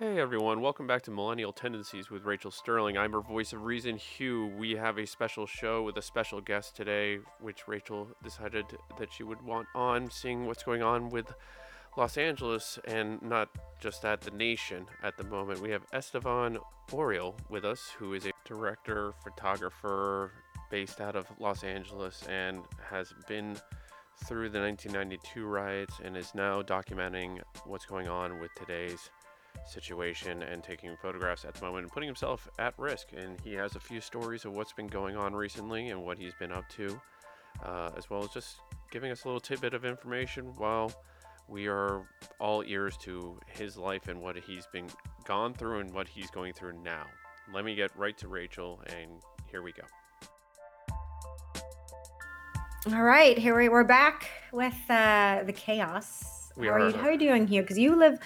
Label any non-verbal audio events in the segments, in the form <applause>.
Hey everyone, welcome back to Millennial Tendencies with Rachel Sterling. I'm her voice of reason, Hugh. We have a special show with a special guest today, which Rachel decided that she would want on, seeing what's going on with Los Angeles and not just at the nation at the moment. We have Estevan Oriol with us, who is a director, photographer based out of Los Angeles and has been through the 1992 riots and is now documenting what's going on with today's situation and taking photographs at the moment and putting himself at risk. And he has a few stories of what's been going on recently and what he's been up to, uh, as well as just giving us a little tidbit of information while we are all ears to his life and what he's been gone through and what he's going through now. Let me get right to Rachel, and here we go. All right, here we, we're back with uh, the chaos. We how are, are. you? How are you doing here? Because you live,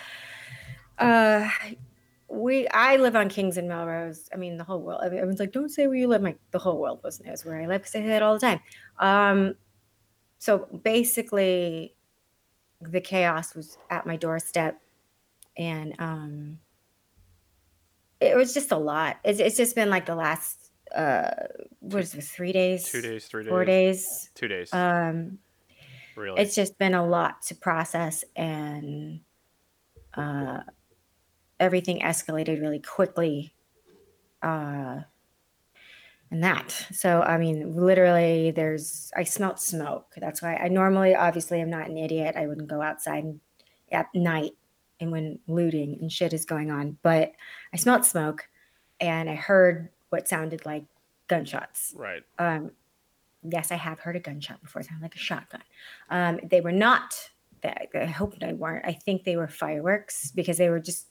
uh, we I live on Kings and Melrose. I mean, the whole world. Everyone's like, "Don't say where you live." Like, the whole world knows where I live because I say that all the time. Um, so basically, the chaos was at my doorstep, and um, it was just a lot. It's, it's just been like the last uh, what is it? Three days, Two days, three days, four days. two days. Um, really? it's just been a lot to process and uh, everything escalated really quickly uh, and that so i mean literally there's i smelt smoke that's why i normally obviously i'm not an idiot i wouldn't go outside at night and when looting and shit is going on but i smelt smoke and i heard what sounded like gunshots right. um, yes, I have heard a gunshot before. It sounded like a shotgun. Um, they were not. That I hope they weren't. I think they were fireworks because they were just,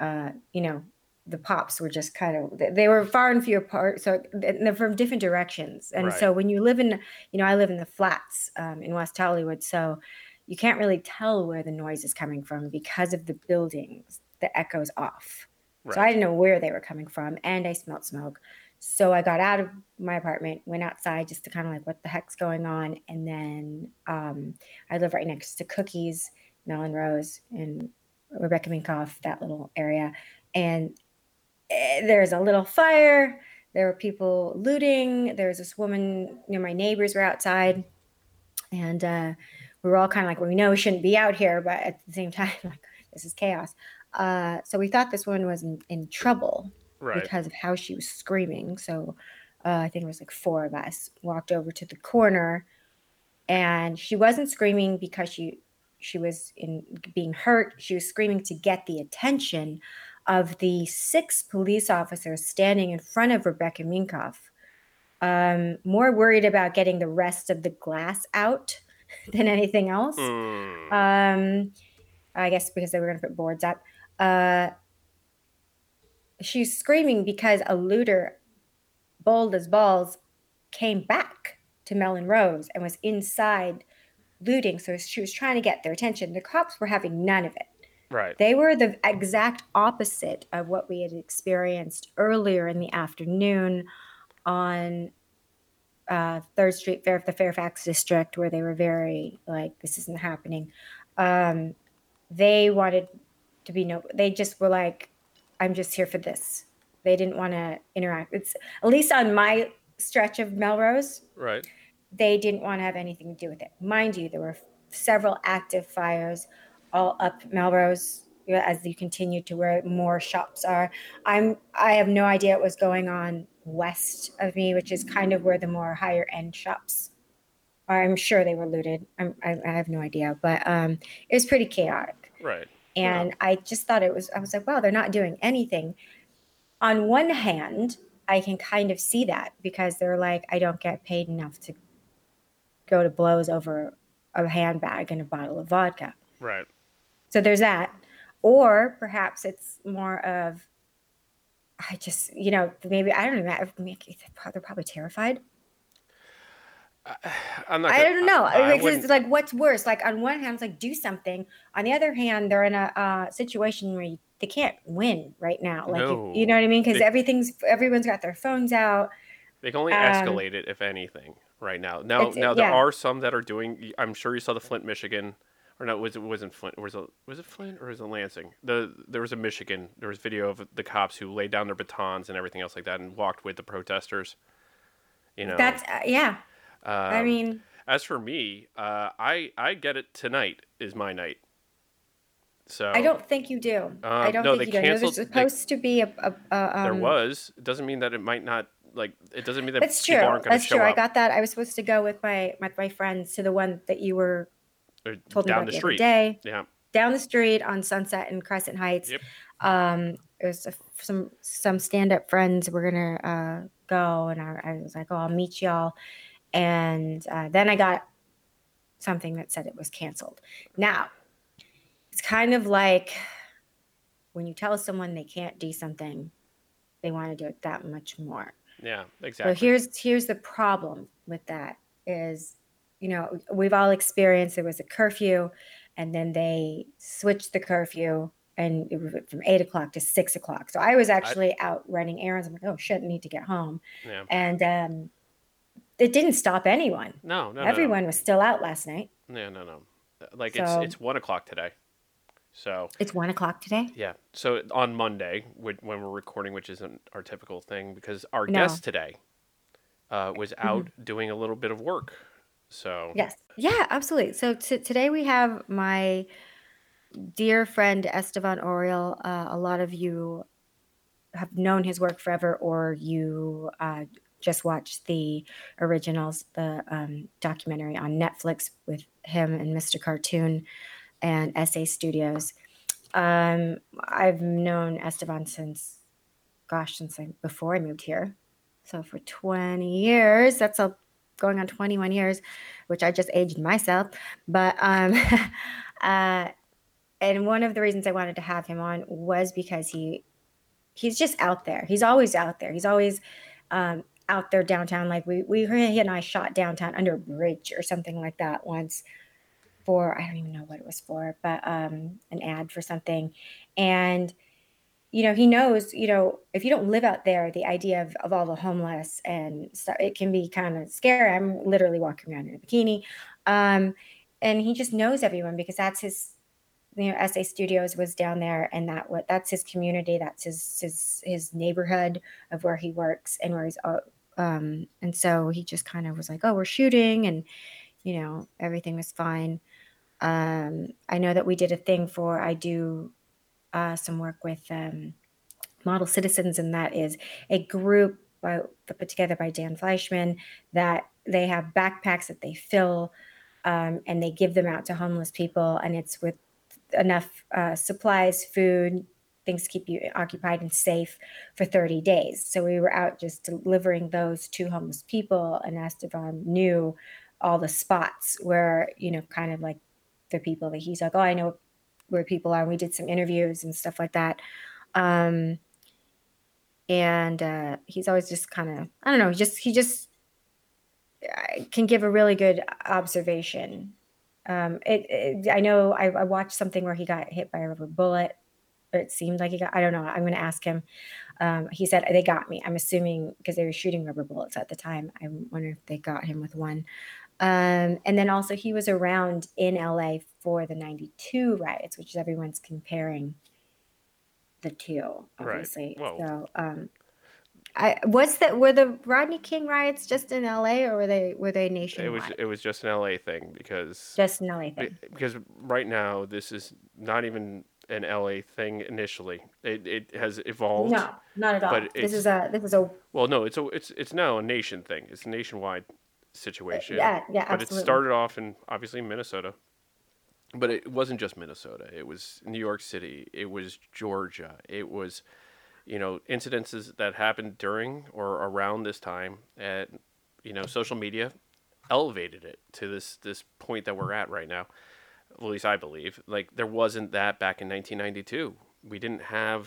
uh, you know, the pops were just kind of. they- were far and few apart, so th- they're from different directions. And Right. so when you live in, you know, I live in the flats um, in West Hollywood, so you can't really tell where the noise is coming from because of the buildings. The echoes off. So I didn't know where they were coming from, and I smelled smoke. So I got out of my apartment, went outside just to kind of like, what the heck's going on? And then um, I live right next to Cookies, Melrose, and Rebecca Minkoff, that little area. And eh, there's a little fire. There were people looting. There was this woman, you know, my neighbors were outside. And uh, we were all kind of like, well, we know we shouldn't be out here, but at the same <laughs> time, like, this is chaos. Uh, so we thought this woman was in, in trouble Right. because of how she was screaming. So uh, I think it was like four of us walked over to the corner, and she wasn't screaming because she she was in being hurt. She was screaming to get the attention of the six police officers standing in front of Rebecca Minkoff. Um, more worried about getting the rest of the glass out <laughs> than anything else. Mm. Um, I guess because they were going to put boards up. Uh, she's screaming because a looter, bold as balls, came back to Melrose and was inside looting. So she was trying to get their attention. The cops were having none of it. right. They were the exact opposite of what we had experienced earlier in the afternoon on uh, Third Street, Fair, of the Fairfax district, where they were very like, "This isn't happening." Um, they wanted to be no. They just were like, "I'm just here for this." They didn't want to interact. It's at least on my stretch of Melrose Right. They didn't want to have anything to do with it. Mind you, there were several active fires all up Melrose as you continue to where more shops are. I'm I have no idea what was going on west of me, which is kind of where the more higher end shops are. I'm sure they were looted. I'm, I, I have no idea, but um, it was pretty chaotic. Right. And I just thought it was, I was like, wow, they're not doing anything. On one hand, I can kind of see that because they're like, I don't get paid enough to go to blows over a handbag and a bottle of vodka. Right. So there's that. Or perhaps it's more of, I just, you know, maybe, I don't know, they're probably terrified. <sighs> I'm not. I gonna- don't know. I, I it's like, what's worse? Like, on one hand, it's like, do something. On the other hand, they're in a uh, situation where you, they can't win right now. Like, you, you know what I mean? Because everything's, everyone's got their phones out. They can only Um, escalate it if anything right now. Now, It's- now there yeah. are some that are doing. I'm sure you saw the Flint, Michigan or no, was it wasn't Flint? Was it was it Flint or was it Lansing? The there was a Michigan. There was video of the cops who laid down their batons and everything else like that and walked with the protesters. You know, That's uh, yeah. I um, mean, as for me, uh, I I get it. Tonight is my night. So I don't think you do. I Um, don't no, think you do. I know There's canceled. They, supposed to be a, a, a there um. was. It doesn't mean that it might not. Like it doesn't mean that That's true. aren't going to That's true. I got that. I was supposed to go with my my, my friends to the one that you were told me about the the street. day. Yeah. down the street on Sunset and Crescent Heights. Yep. Um, it was a, some some stand up friends were gonna uh, go, and I, I was like, "Oh, I'll meet y'all." And uh, then I got something that said it was canceled. Now, it's kind of like when you tell someone they can't do something, they want to do it that much more. Yeah. Exactly. So here's here's the problem with that is, you know, we've all experienced there was a curfew, and then they switched the curfew, and it went from eight o'clock to six o'clock. So I was I. actually out running errands. I'm like, oh shit, I need to get home, Yeah. and um, it didn't stop anyone. No. No. No. No. Everyone was still out last night. No. No. No. Like it's it's one o'clock today. So it's one o'clock today. yeah. So on Monday, when we're recording, which isn't our typical thing, because our No. guest today uh, was Mhm. out doing a little bit of work. So Yes. Yeah, absolutely. So t- today we have my dear friend Esteban Oriol. Uh, a lot of you have known his work forever, or you uh, just watched the originals, the um, documentary on Netflix with him and Mr. Cartoon and SA Studios. Um, I've known Esteban since, gosh, since I, before I moved here. So for 20 years, that's a going on 21 years, which I just aged myself. But um, <laughs> uh, and one of the reasons I wanted to have him on was because he he's just out there. He's always out there. He's always um, out there downtown. Like we we he and I shot downtown under a bridge or something like that once for I don't even know what it was for, but um, an ad for something, and you know he knows you know if you don't live out there the idea of, of all the homeless and stuff it can be kind of scary. I'm literally walking around in a bikini. Um, and he just knows everyone because that's his you know sa studios was down there and that what that's his community. That's his his his neighborhood of where he works and where he's um and so he just kind of was like oh we're shooting and you know everything was fine um i know that we did a thing for i do uh, some work with um, Model Citizens, and that is a group by, put together by Dan Fleischman that they have backpacks that they fill um, and they give them out to homeless people, and it's with enough uh, supplies, food, things to keep you occupied and safe for 30 days. So we were out just delivering those to homeless people, and Esteban knew all the spots where, you know, kind of like the people that he's like, oh, I know where people are. And We did some interviews and stuff like that. Um, and uh, he's always just kind of, I don't know, just he just uh, can give a really good observation. Um, it, it I know I, I watched something where he got hit by a rubber bullet, it seemed like he got. I don't know. I'm going to ask him. Um, he said they got me. I'm assuming because they were shooting rubber bullets at the time. I wonder if they got him with one. Um, and then also he was around in LA for the 92 riots, which is everyone's comparing the two, Right. obviously. Whoa. So, um, I, what's that? Were the Rodney King riots just in LA or were they, were they nationwide? it was it was just an LA thing because just an LA thing. because right now this is not even an LA thing initially. It it has evolved. No, not at all. but This is a, this is a, Well, no, it's a it's it's now a nation thing. It's nationwide situation. yeah, yeah, but it started off in obviously Minnesota. But it wasn't just Minnesota. It was New York City. It was Georgia. It was, you know, incidences that happened during or around this time. And you know, social media elevated it to this this point that we're at right now. At least I believe. Like there wasn't that back in 1992. We didn't have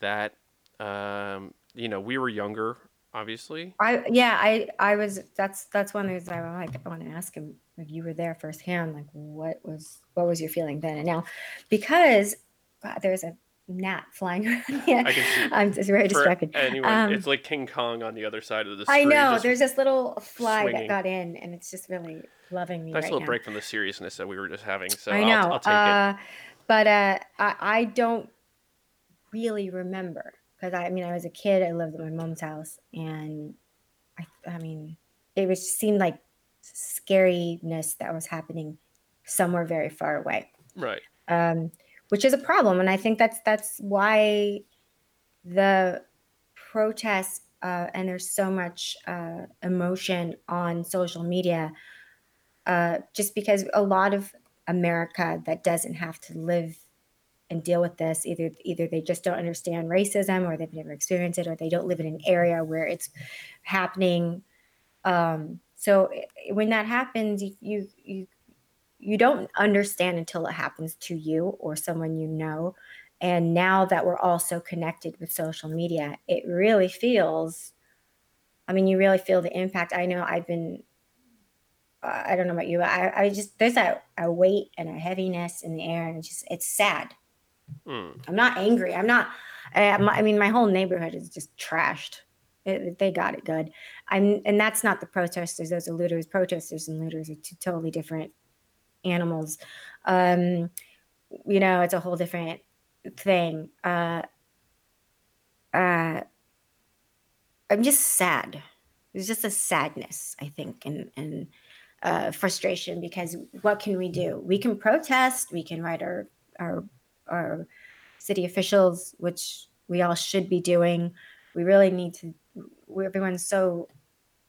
that. Um, you know, we were younger, obviously. I yeah, I I was that's that's one of the reasons I'm like I want to ask him like you were there firsthand like what was what was your feeling then and now because God, there's a gnat flying <laughs> around. yeah, I can see. I'm just very distracted. anyone, Um, it's like King Kong on the other side of the screen. I know there's this little fly swinging. that got in, and it's just really loving me nice right little now. break from the seriousness that we were just having. So I know, I'll take it. uh, but uh, I, I don't really remember because I, I mean I was a kid. I lived at my mom's house, and I, I mean, it was seemed like scariness that was happening somewhere very far away. Right. um, which is a problem. And I think that's that's why the protests uh, and there's so much uh, emotion on social media, uh, just because a lot of America that doesn't have to live and deal with this either either they just don't understand racism or they've never experienced it or they don't live in an area where it's happening um, so when that happens you you you don't understand until it happens to you or someone you know. And now that we're all so connected with social media, it really feels, I mean, you really feel the impact. I know I've been, I don't know about you, I, I just, there's a, a weight and a heaviness in the air and it's just, it's sad. Mm. I'm not angry. I'm not, I, mean, my whole neighborhood is just trashed. It, they got it good. I'm, and that's not the protesters. Those are looters. Protesters and looters are two totally different animals. Um, you know, it's a whole different thing. Uh, uh, I'm just sad. It's just a sadness, I think, and and uh, frustration because what can we do? We can protest. We can write our our our city officials, which we all should be doing. We really need to. Everyone's so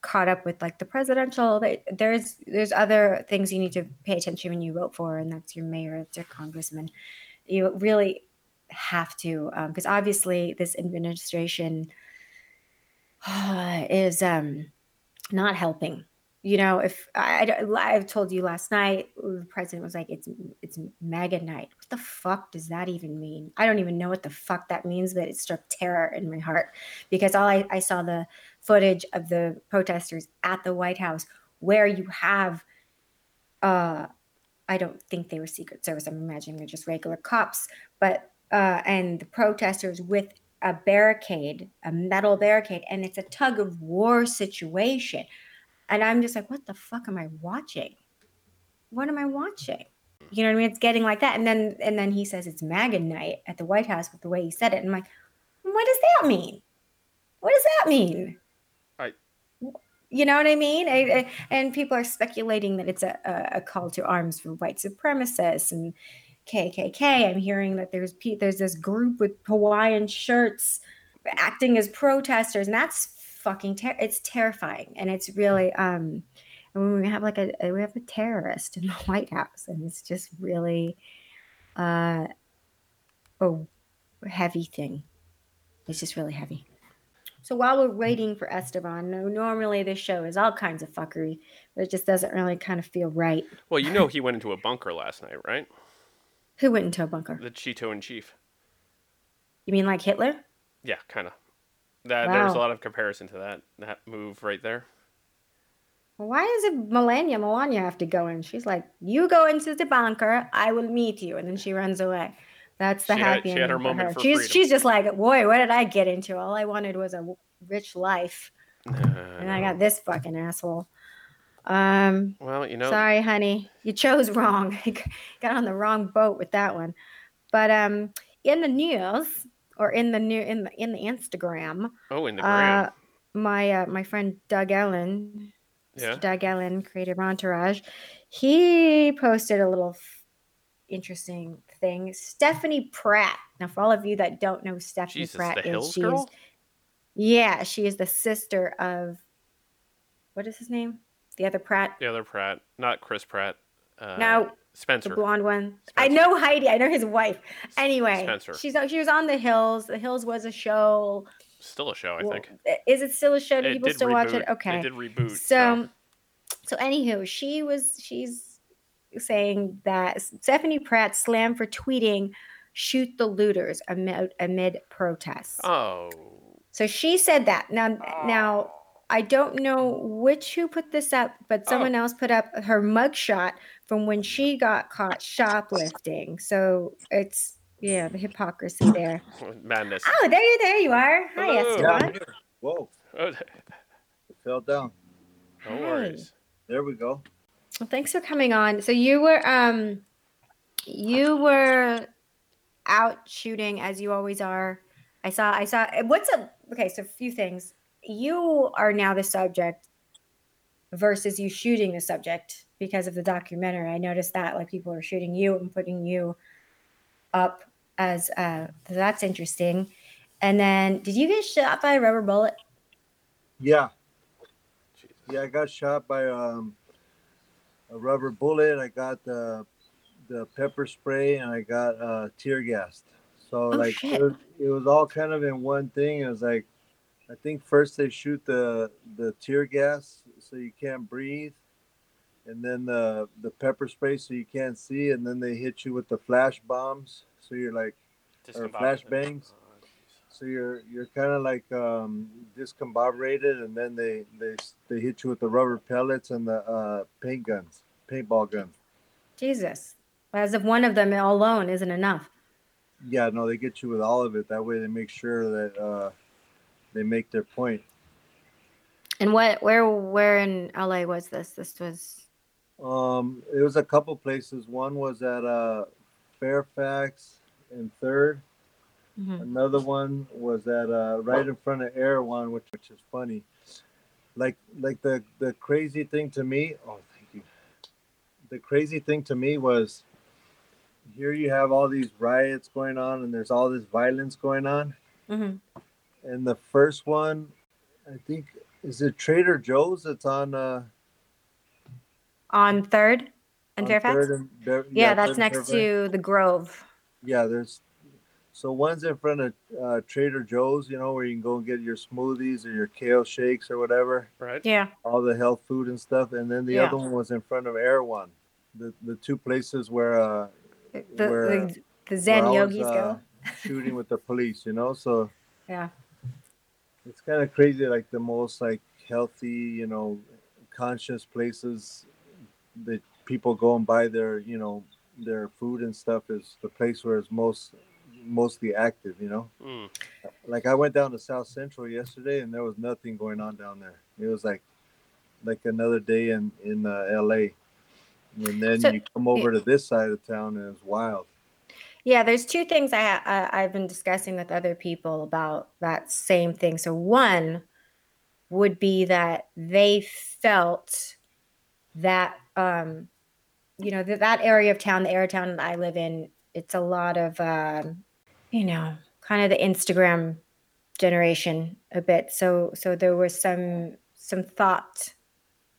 caught up with like the presidential. There's there's other things you need to pay attention when you vote for, and that's your mayor, it's your congressman. You really have to, because obviously this administration <sighs> is um, not helping. You know, if I, I I've told you last night, the president was like, "It's it's MAGA night." What the fuck does that even mean? I don't even know what the fuck that means, but it struck terror in my heart because all I, I saw the footage of the protesters at the White House where you have uh I don't think they were Secret Service. I'm imagining they're just regular cops, but uh and the protesters with a barricade, a metal barricade, and it's a tug of war situation. And I'm just like, what the fuck am I watching? What am I watching? You know what I mean? It's getting like that. And then and then he says it's MAGA night at the White House with the way he said it. And I'm like, what does that mean? What does that mean? I- you know what I mean? I, I- and people are speculating that it's a, a, a call to arms for white supremacists and KKK. I'm hearing that there's there's this group with Hawaiian shirts acting as protesters, and that's fucking ter- it's terrifying, and it's really um. And when we have like a we have a terrorist in the <laughs> White House, and it's just really uh a heavy thing. It's just really heavy. So while we're waiting for Esteban, no, normally this show is all kinds of fuckery, but it just doesn't really kind of feel right. Well, you know <laughs> he went into a bunker last night, right? Who went into a bunker? The Cheeto in chief. You mean like Hitler? Yeah, kind of. That there's a lot of comparison to that that move right there. Why does it Melania Melania have to go in? She's like, "You go into the bunker, I will meet you," and then she runs away. That's the She had- happy she had her ending moment her. for she's freedom. she's just like, "Boy, what did I get into? All I wanted was a rich life, <laughs> and I got this fucking asshole." Um, Well, you know, sorry, honey, you chose <laughs> wrong. <laughs> Got on the wrong boat with that one. But um, in the news or in the new in the in the Instagram, oh, in the gram. uh, my uh, my friend Doug Ellin, yeah. Doug Ellin, creative entourage, he posted a little f- interesting thing. Stephanie Pratt. Now, for all of you that don't know Stephanie Jesus, Pratt is, she is girl. yeah, she is the sister of what is his name? The other Pratt. The other Pratt, not Chris Pratt. Uh, no, the blonde one. I know Heidi. I know his wife. Anyway, Spencer. she's she was on The Hills. The Hills was a show. Still a show, I Well, think. Is it still a show? Do It people still watch it? Okay. It did reboot. so, so anywho, she was she's saying that Stephanie Pratt slammed for tweeting "shoot the looters" amid amid protests. Oh. So she said that. Now, now oh. I don't know which who put this up, but someone oh. else put up her mugshot from when she got caught shoplifting. So it's Yeah, the hypocrisy there. <laughs> Madness. Oh, there you there you are. Hi, Hello. Esteban. Whoa, Oh, it fell down. no Hi. worries. There we go. Well, thanks for coming on. So you were um you were out shooting as you always are. I saw I saw what's a okay, so a few things. You are now the subject versus you shooting the subject because of the documentary. I noticed that like people are shooting you and putting you up as uh so that's interesting. And then did you get shot by a rubber bullet? Yeah, yeah. I got shot by um, a rubber bullet. I got the the pepper spray, and I got uh, tear gassed. So Oh, like it was, it was all kind of in one thing. It was like I think first they shoot the the tear gas so you can't breathe, and then the the pepper spray so you can't see, and then they hit you with the flash bombs. So you're like or flashbangs. Oh. So you're you're kind of like um, discombobulated, and then they they they hit you with the rubber pellets and the uh, paint guns, paintball guns. Jesus. As if one of them alone isn't enough. Yeah, no, they get you with all of it. That way, they make sure that uh, they make their point. And what where where in LA was this? This was Um, it was a couple places. One was at uh, Fairfax and Third. mhm. Another one was at uh, right in front of Erewhon, which which is funny. Like like the the crazy thing to me. Oh, thank you. The crazy thing to me was here you have all these riots going on and there's all this violence going on. Mhm. And the first one, I think, is it Trader Joe's that's on uh on third and on Fairfax. Third and Bev- yeah, Third that's and next Fairfax? to the Grove. Yeah, there's so one's in front of uh, Trader Joe's, you know, where you can go and get your smoothies or your kale shakes or whatever. Right? Yeah, all the health food and stuff, and then the Yeah. other one was in front of Erewhon, the the two places where uh, the Where, the, the Zen where I was, yogis uh, go. shooting with the police, you know. So <laughs> Yeah, it's kind of crazy. Like the most like healthy, you know, conscious places that people go and buy their, you know, their food and stuff is the place where it's most mostly active, you know. Mm. Like I went down to South Central yesterday, and there was nothing going on down there. It was like like another day in in uh, L.A. And then So- you come over to this side of town, and it's wild. yeah. There's two things I, I I've been discussing with other people about that same thing. So one would be that they felt that um, you know that that area of town, the area of town that I live in, it's a lot of um, you know kind of the Instagram generation a bit. So so there was some some thought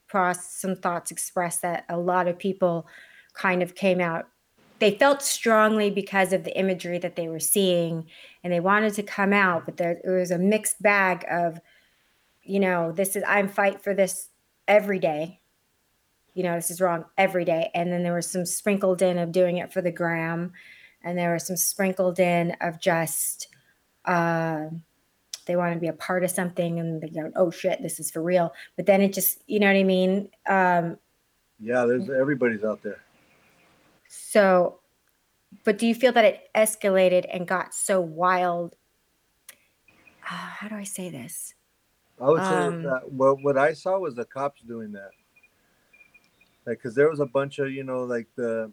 process, some thoughts expressed that a lot of people kind of came out. They felt strongly because of the imagery that they were seeing, and they wanted to come out, but there, there was a mixed bag of, you know, this is I'm fight for this every day. You know, this is wrong every day, and then there was some sprinkled in of doing it for the gram, and there was some sprinkled in of just uh, they want to be a part of something and they go, oh shit, this is for real. But then it just, you know what I mean? Um, Yeah, there's everybody's out there. so, but do you feel that it escalated and got so wild? Uh, how do I say this? I would say Um, that what what I saw was the cops doing that. Like, cause there was a bunch of you know like the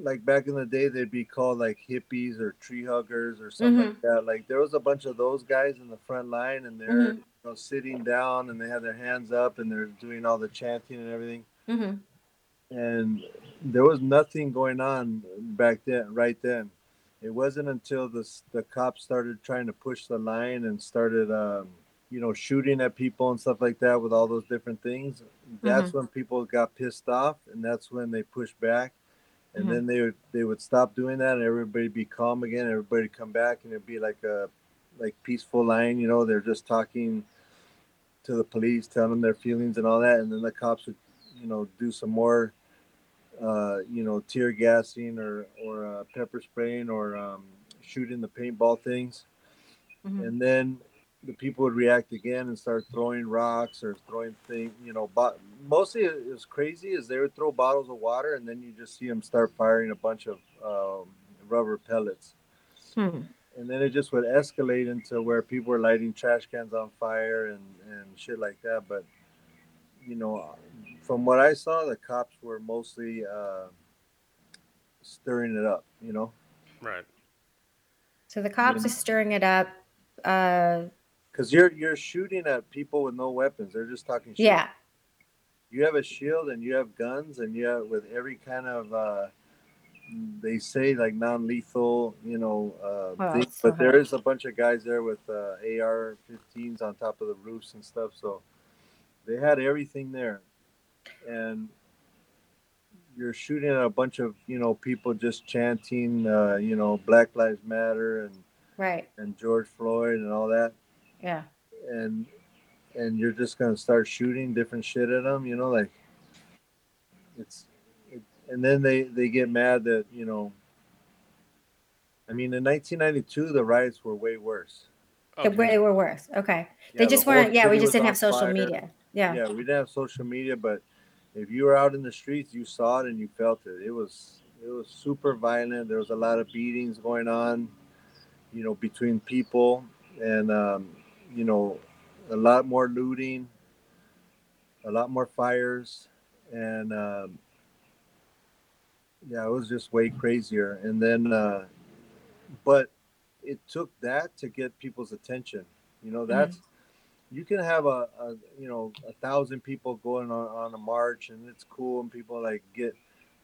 like back in the day they'd be called like hippies or tree huggers or something like that. Like there was a bunch of those guys in the front line and they're Mhm. you know sitting down and they have their hands up and they're doing all the chanting and everything. Mm-hmm. and there was nothing going on back then right then it wasn't until the the cops started trying to push the line and started um, you know shooting at people and stuff like that with all those different things that's when people got pissed off and that's when they pushed back and Mhm. then they would they would stop doing that and everybody be calm again everybody come back and it'd be like a like peaceful line you know they're just talking to the police telling them their feelings and all that and then the cops would you know do some more uh, you know tear gassing or or uh, pepper spraying or um, shooting the paintball things Mhm. and then the people would react again and start throwing rocks or throwing things you know but mostly it was crazy is they would throw bottles of water and then you just see them start firing a bunch of um, rubber pellets Hmm. and then it just would escalate into where people were lighting trash cans on fire and and shit like that. But you know, from what I saw, the cops were mostly uh, stirring it up. You know, Right. So the cops Yeah. are stirring it up. Uh, because you're you're shooting at people with no weapons. They're just talking shit. yeah. you have a shield and you have guns and you have with every kind of uh they say like non-lethal you know uh thing, so but there is a bunch of guys there with uh ar-15s on top of the roofs and stuff so they had everything there and you're shooting at a bunch of you know people just chanting uh you know black lives matter and Right. and george floyd and all that Yeah. and and you're just gonna start shooting different shit at them you know like it's it, and then they they get mad that you know i mean in 1992 the riots were way worse They, were, they were worse. Okay. Yeah, they just whole weren't. Yeah, we just didn't have social fire. media. Yeah. yeah we didn't have social media but if you were out in the streets you saw it and you felt it it was it was super violent there was a lot of beatings going on you know between people and um, you know a lot more looting a lot more fires and um, yeah it was just way crazier. And then uh, but it took that to get people's attention. You know that's you can have a, a you know a thousand people going on, on a march and it's cool and people like get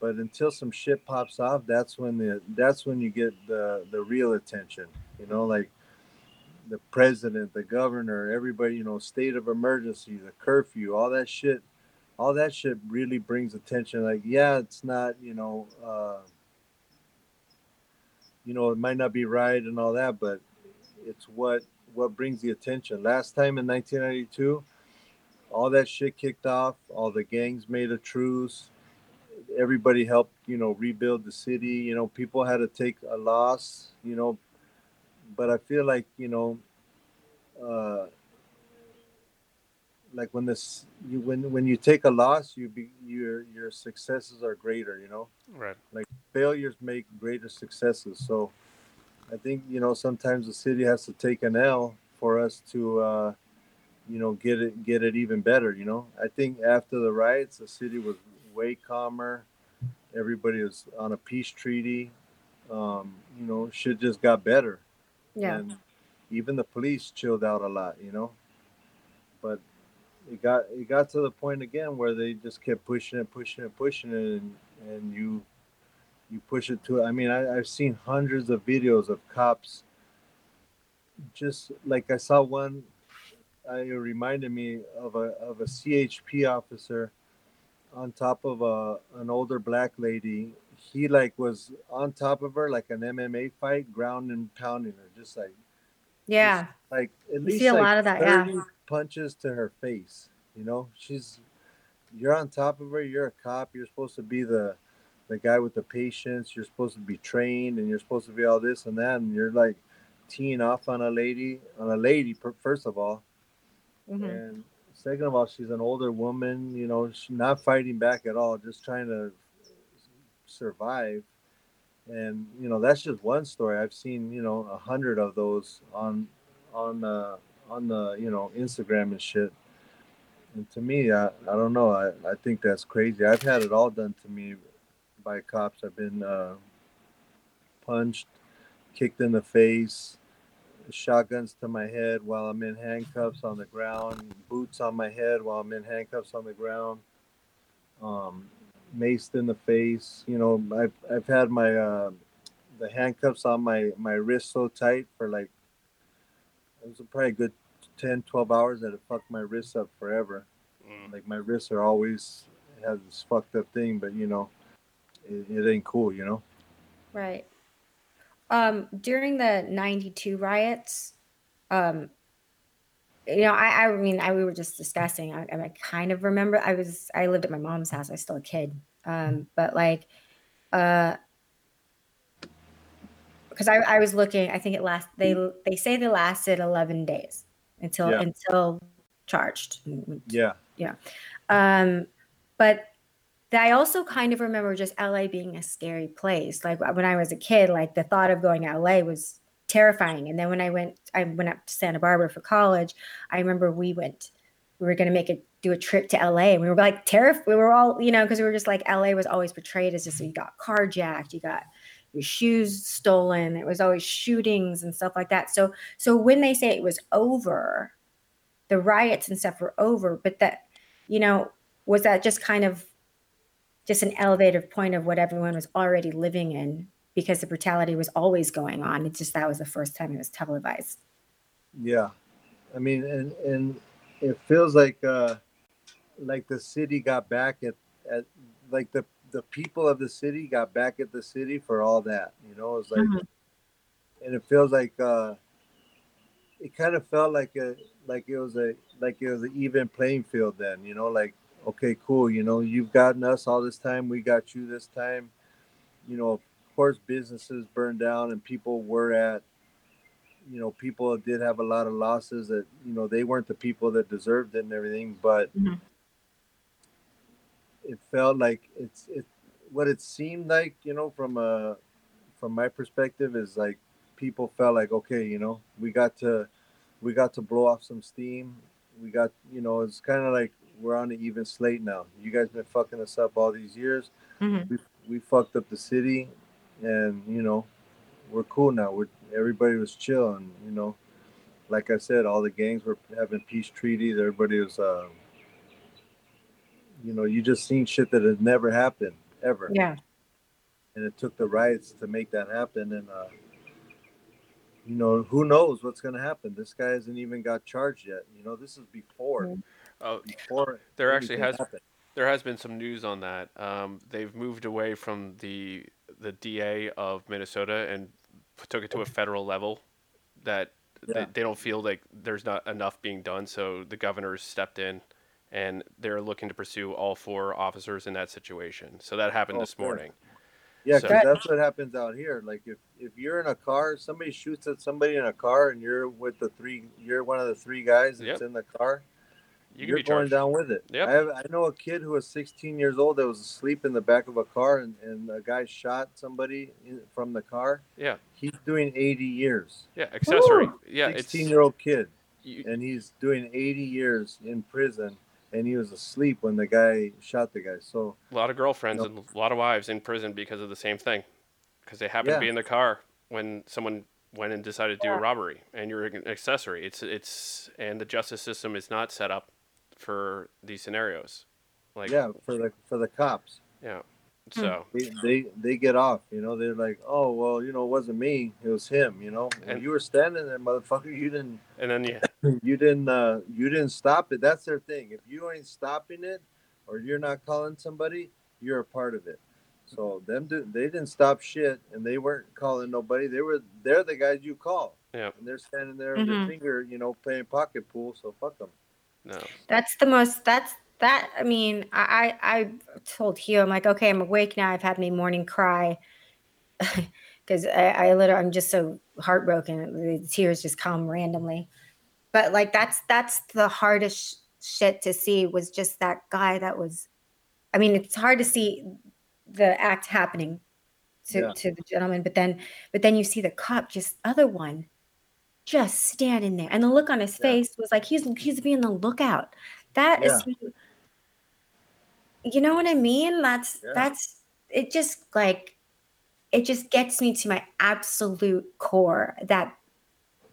but until some shit pops off that's when the that's when you get the the real attention. You know like the president the governor everybody you know state of emergency the curfew all that shit all that shit really brings attention. Like yeah it's not you know uh you know it might not be right and all that but it's what what brings the attention. Last time in 1992 all that shit kicked off all the gangs made a truce everybody helped you know rebuild the city you know people had to take a loss you know but i feel like you know uh like when this you when when you take a loss you be your your successes are greater you know Right. Like failures make greater successes. So I think you know sometimes the city has to take an L for us to uh, you know get it get it even better. You know, I think after the riots, the city was way calmer. Everybody was on a peace treaty. Um, you know, shit just got better. Yeah. And even the police chilled out a lot. You know, but it got it got to the point again where they just kept pushing it, pushing it, pushing it, and and you you push it to i mean I, i've seen hundreds of videos of cops just like i saw one uh, it reminded me of a of a chp officer on top of a an older black lady he like was on top of her like an mma fight ground and pounding her just like Yeah. like at You least see a like lot of that, yeah. 30 punches to her face you know she's you're on top of her you're a cop you're supposed to be the the guy with the patience you're supposed to be trained and you're supposed to be all this and that and you're like teeing off on a lady on a lady first of all Mhm. and second of all she's an older woman you know she's not fighting back at all just trying to survive. And you know that's just one story. I've seen you know a hundred of those on on the on the you know instagram and shit. And to me i, I don't know. I, I think that's crazy. I've had it all done to me by cops. I've been uh punched kicked in the face shotguns to my head while i'm in handcuffs on the ground boots on my head while i'm in handcuffs on the ground. Um maced in the face you know i've, I've had my uh the handcuffs on my my wrist so tight for like it was probably a good 10 12 hours that it fucked my wrists up forever Mm. like my wrists are always have this fucked up thing but you know it, it ain't cool you know Right. Um, during the 92 riots, um, you know, I, I mean, I, we were just discussing, I, I kind of remember, I was, I lived at my mom's house. I was still a kid. Um, but like, uh, because I, I was looking, I think it last, they, they say they lasted 11 days until, Yeah. until charged. yeah Yeah. Um, but I also kind of remember just LA being a scary place. Like when I was a kid, like the thought of going to LA was terrifying. And then when I went, I went up to Santa Barbara for college. I remember we went, we were going to make a do a trip to LA, and we were like terrified. We were all, you know, because we were just like LA was always portrayed as just you got carjacked, you got your shoes stolen. It was always shootings and stuff like that. So, so when they say it was over, the riots and stuff were over, but that, you know, was that just kind of just an elevated point of what everyone was already living in because the brutality was always going on. It's just that was the first time it was televised. Yeah, I mean, and and it feels like uh, like the city got back at at like the the people of the city got back at the city for all that. You know, it's like, mm-hmm. and it feels like uh, it kind of felt like a like it was a like it was an even playing field then. You know, like okay, cool. You know, you've gotten us all this time, we got you this time. You know, course, businesses burned down and people were at you know people did have a lot of losses that you know they weren't the people that deserved it and everything but mm-hmm. it felt like it's it what it seemed like you know from a from my perspective is like people felt like okay you know we got to we got to blow off some steam we got you know it's kind of like we're on an even slate now you guys been fucking us up all these years mm-hmm. we, we fucked up the city and you know we're cool now we're everybody was chill, and you know, like I said, all the gangs were having peace treaties. Everybody was, uh, you know, you just seen shit that had never happened ever. Yeah. And it took the riots to make that happen, and uh, you know, who knows what's going to happen? This guy hasn't even got charged yet. You know, this is before. Mm-hmm. Oh, before there actually has happened. there has been some news on that. Um, they've moved away from the the DA of Minnesota and took it to a federal level that yeah. they, they, don't feel like there's not enough being done. So the governors stepped in and they're looking to pursue all four officers in that situation. So that happened oh, this morning. Yeah, so, that's what happens out here. Like if, if you're in a car, somebody shoots at somebody in a car, and you're with the three, you're one of the three guys that's yep. in the car you are going down with it. Yep. I, have, I know a kid who was 16 years old that was asleep in the back of a car, and, and a guy shot somebody in, from the car. Yeah. He's doing 80 years. Yeah, accessory. Woo! Yeah, 16 year old kid, you, and he's doing 80 years in prison, and he was asleep when the guy shot the guy. So a lot of girlfriends you know, and a lot of wives in prison because of the same thing, because they happen yeah. to be in the car when someone went and decided to do a robbery, and you're an accessory. It's it's and the justice system is not set up for these scenarios. Like yeah, for the for the cops. Yeah. Hmm. So they, they, they get off, you know. They're like, oh well, you know, it wasn't me, it was him, you know. And you were standing there, motherfucker. You didn't. And then yeah, <laughs> you didn't uh, you didn't stop it. That's their thing. If you ain't stopping it, or you're not calling somebody, you're a part of it. So them they didn't stop shit, and they weren't calling nobody. They were they're the guys you call. Yeah. And they're standing there mm-hmm. with their finger, you know, playing pocket pool. So fuck them. No. That's the most. That's that. I mean, I I told Hugh, I'm like, okay, I'm awake now. I've had my morning cry <laughs> because I, I literally, I'm just so heartbroken. The tears just come randomly. But like, that's that's the hardest shit to see. Was just that guy that was. I mean, it's hard to see the act happening to, yeah. to the gentleman, but then but then you see the cop, just other one just standing there. And the look on his yeah. face was like he's he's being the lookout. That yeah. is, you know what I mean? That's yeah. that's it just like it just gets me to my absolute core that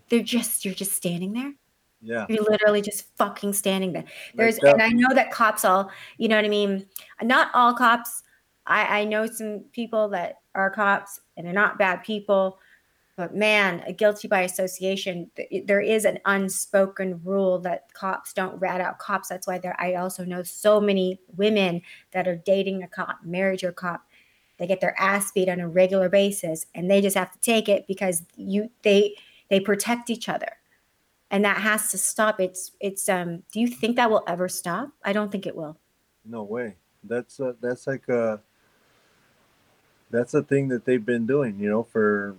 they're just you're just standing there. Yeah. You're literally just fucking standing there. There's and I know that cops all, you know what I mean? Not all cops. I, I know some people that are cops and they're not bad people but man, a guilty by association, there is an unspoken rule that cops don't rat out cops. That's why there. I also know so many women that are dating a cop, married a cop. They get their ass beat on a regular basis, and they just have to take it because you they they protect each other, and that has to stop. It's it's um. Do you think that will ever stop? I don't think it will. No way. That's that's like a that's a thing that they've been doing, you know, for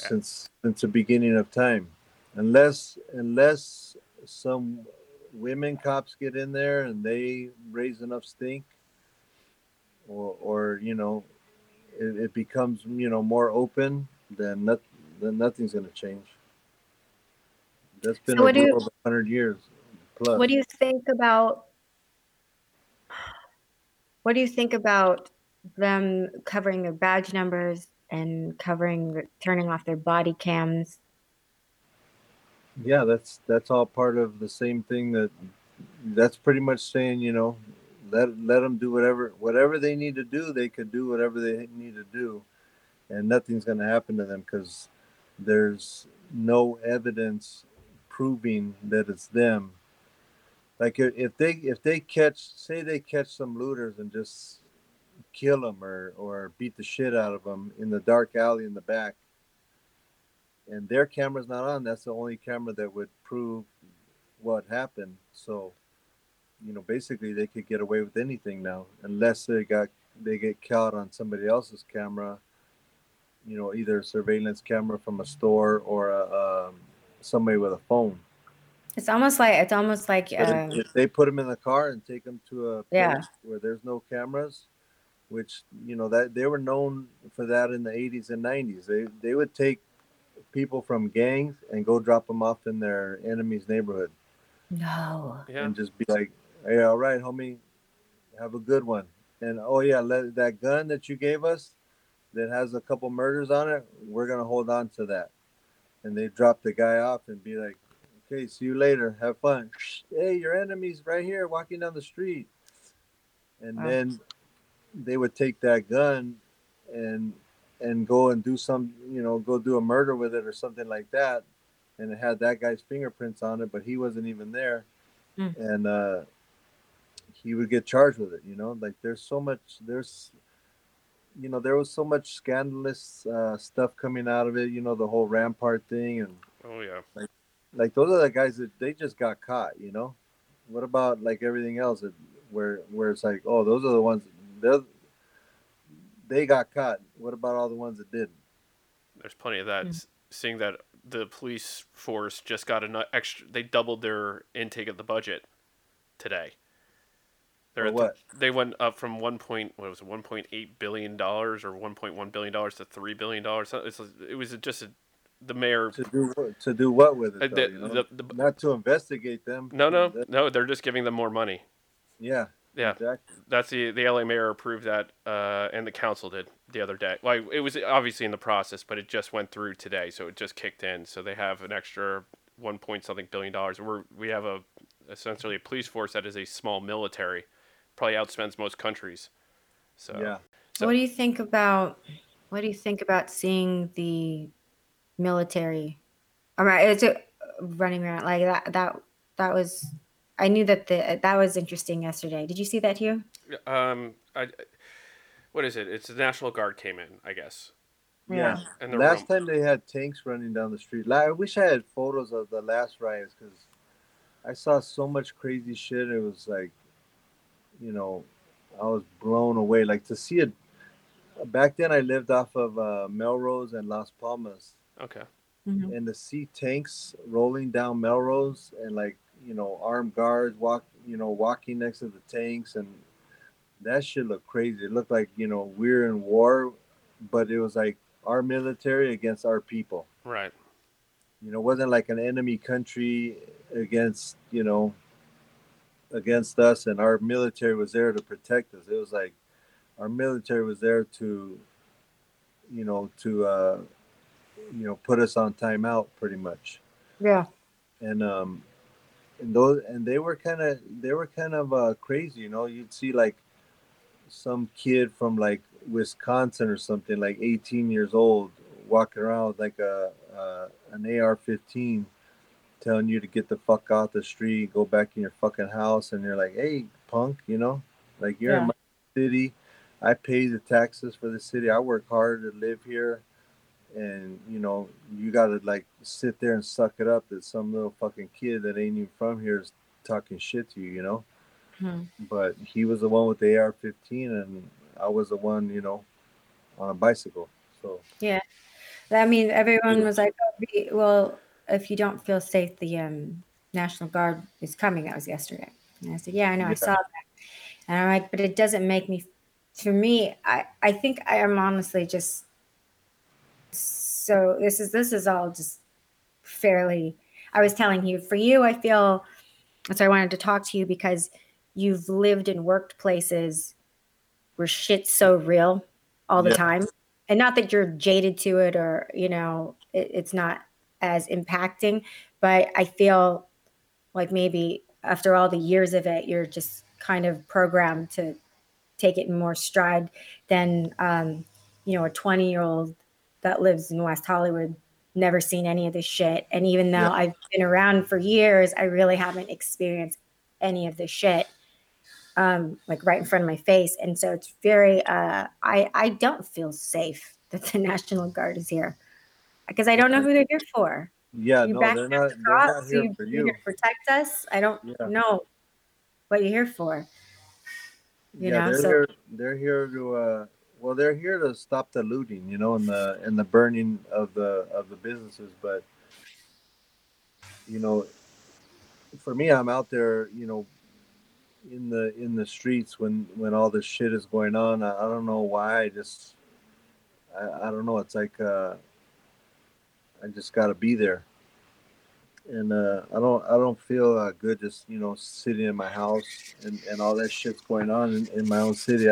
since since the beginning of time, unless unless some women cops get in there and they raise enough stink, or or you know, it, it becomes you know more open. Then that then nothing's going to change. That's been So what you- over 100 years plus. What do you think about? What do you think about them covering their badge numbers and covering, turning off their body cams? yeah, that's that's all part of the same thing that that's pretty much saying, you know, let let them do whatever whatever they need to do, they could do whatever they need to do and nothing's going to happen to them cuz there's no evidence proving that it's them. Like if they if they catch say they catch some looters and just kill them or or beat the shit out of them in the dark alley in the back. And their camera's not on. That's the only camera that would prove what happened. So you know basically they could get away with anything now unless they got they get caught on somebody else's camera. You know either a surveillance camera from a store or a, um, somebody with a phone. It's almost like it's almost like uh, if, they put them in the car and take them to a place Yeah. where there's no cameras which you know that they were known for that in the 80s and 90s they they would take people from gangs and go drop them off in their enemy's neighborhood no. Yeah. and just be like hey all right homie have a good one and oh yeah let, that gun that you gave us that has a couple murders on it we're gonna hold on to that and they drop the guy off and be like okay see you later have fun hey your enemy's right here walking down the street and Wow. then they would take that gun and and go and do some you know go do a murder with it or something like that and it had that guy's fingerprints on it but he wasn't even there Hmm. and uh he would get charged with it you know like there's so much there's you know there was so much scandalous uh, stuff coming out of it you know the whole rampart thing and Oh yeah. like those are the guys that they just got caught you know what about like everything else that, where where it's like oh those are the ones they're they got caught what about all the ones that didn't There's plenty of that. Mm. S- Seeing that the police force just got an extra, they doubled their intake of the budget today. They're what? The, they went up from one point what was it, one point eight billion dollars or one point one billion dollars to three billion dollars. It was just a, the mayor. to do what- to do what with uh, it though, the, you know? the, the, not to investigate them no, no, no. They're just giving them more money. yeah Yeah, exactly that's the the LA mayor approved that, uh, and the council did the other day. Like it was obviously in the process, but it just went through today, so it just kicked in. So they have an extra one point something billion dollars. We're we have a essentially a police force that is a small military, probably outspends most countries. So yeah So- what do you think about? What do you think about seeing the military? All right, it's a, running around like that. That that was. I knew that the that was interesting yesterday. Did you see that here? um, I, what is it? It's the National Guard came in, I guess, yeah, and the last time they had tanks running down the street i wish i had photos of the last riots because i saw so much crazy shit it was like you know i was blown away like to see it back then i lived off of uh, melrose and las palmas Okay. Mhm. and to see tanks rolling down melrose and like you know armed guards walk you know walking next to the tanks and that shit looked crazy it looked like you know we're in war but it was like our military against our people Right. you know it wasn't like an enemy country against you know against us and our military was there to protect us it was like our military was there to you know to uh you know put us on timeout pretty much Yeah. and um and those and they were kind of they were kind of uh crazy you know? You'd see like some kid from like wisconsin or something like 18 years old walking around with like a uh, an ar-15 telling you to get the fuck out the street go back in your fucking house and you're like hey punk you know? Like you're Yeah. in my city. I pay the taxes for the city. I work hard to live here and you know you gotta like sit there and suck it up that some little fucking kid that ain't even from here is talking shit to you you know Hmm. but he was the one with the ar-15 and i was the one you know on a bicycle so Yeah. I mean, everyone was like, oh, "Well, if you don't feel safe, the um, National Guard is coming." That was yesterday, and I said, "Yeah, I know, I saw that." And I'm like, "But it doesn't make me." For me, I I think I am honestly just so this is this is all just fairly. I was telling you, for you, I feel. So I wanted to talk to you because you've lived and worked places where shit's so real all the time, and not that you're jaded to it or you know it, it's not as impacting, but I feel like maybe after all the years of it, you're just kind of programmed to take it in more stride than um, you know a 20 year old that lives in West Hollywood, never seen any of this shit. And even though yeah. I've been around for years, I really haven't experienced any of this shit. Um, like right in front of my face. And so it's very uh I I don't feel safe <laughs> that the National Guard is here. Because I don't know who they're here for. Yeah, you no, they're not, they're not here you, for you. to protect us. I don't yeah. know what you're here for. You yeah, know, they're so, here. They're here to. Uh, well, they're here to stop the looting, you know, and the and the burning of the of the businesses. But you know, for me, I'm out there, you know, in the in the streets when when all this shit is going on. I, I don't know why. I just I, I don't know. It's like uh, I just got to be there and uh, I don't I don't feel uh, good just you know sitting in my house and, and all that shit's going on in, in my own city.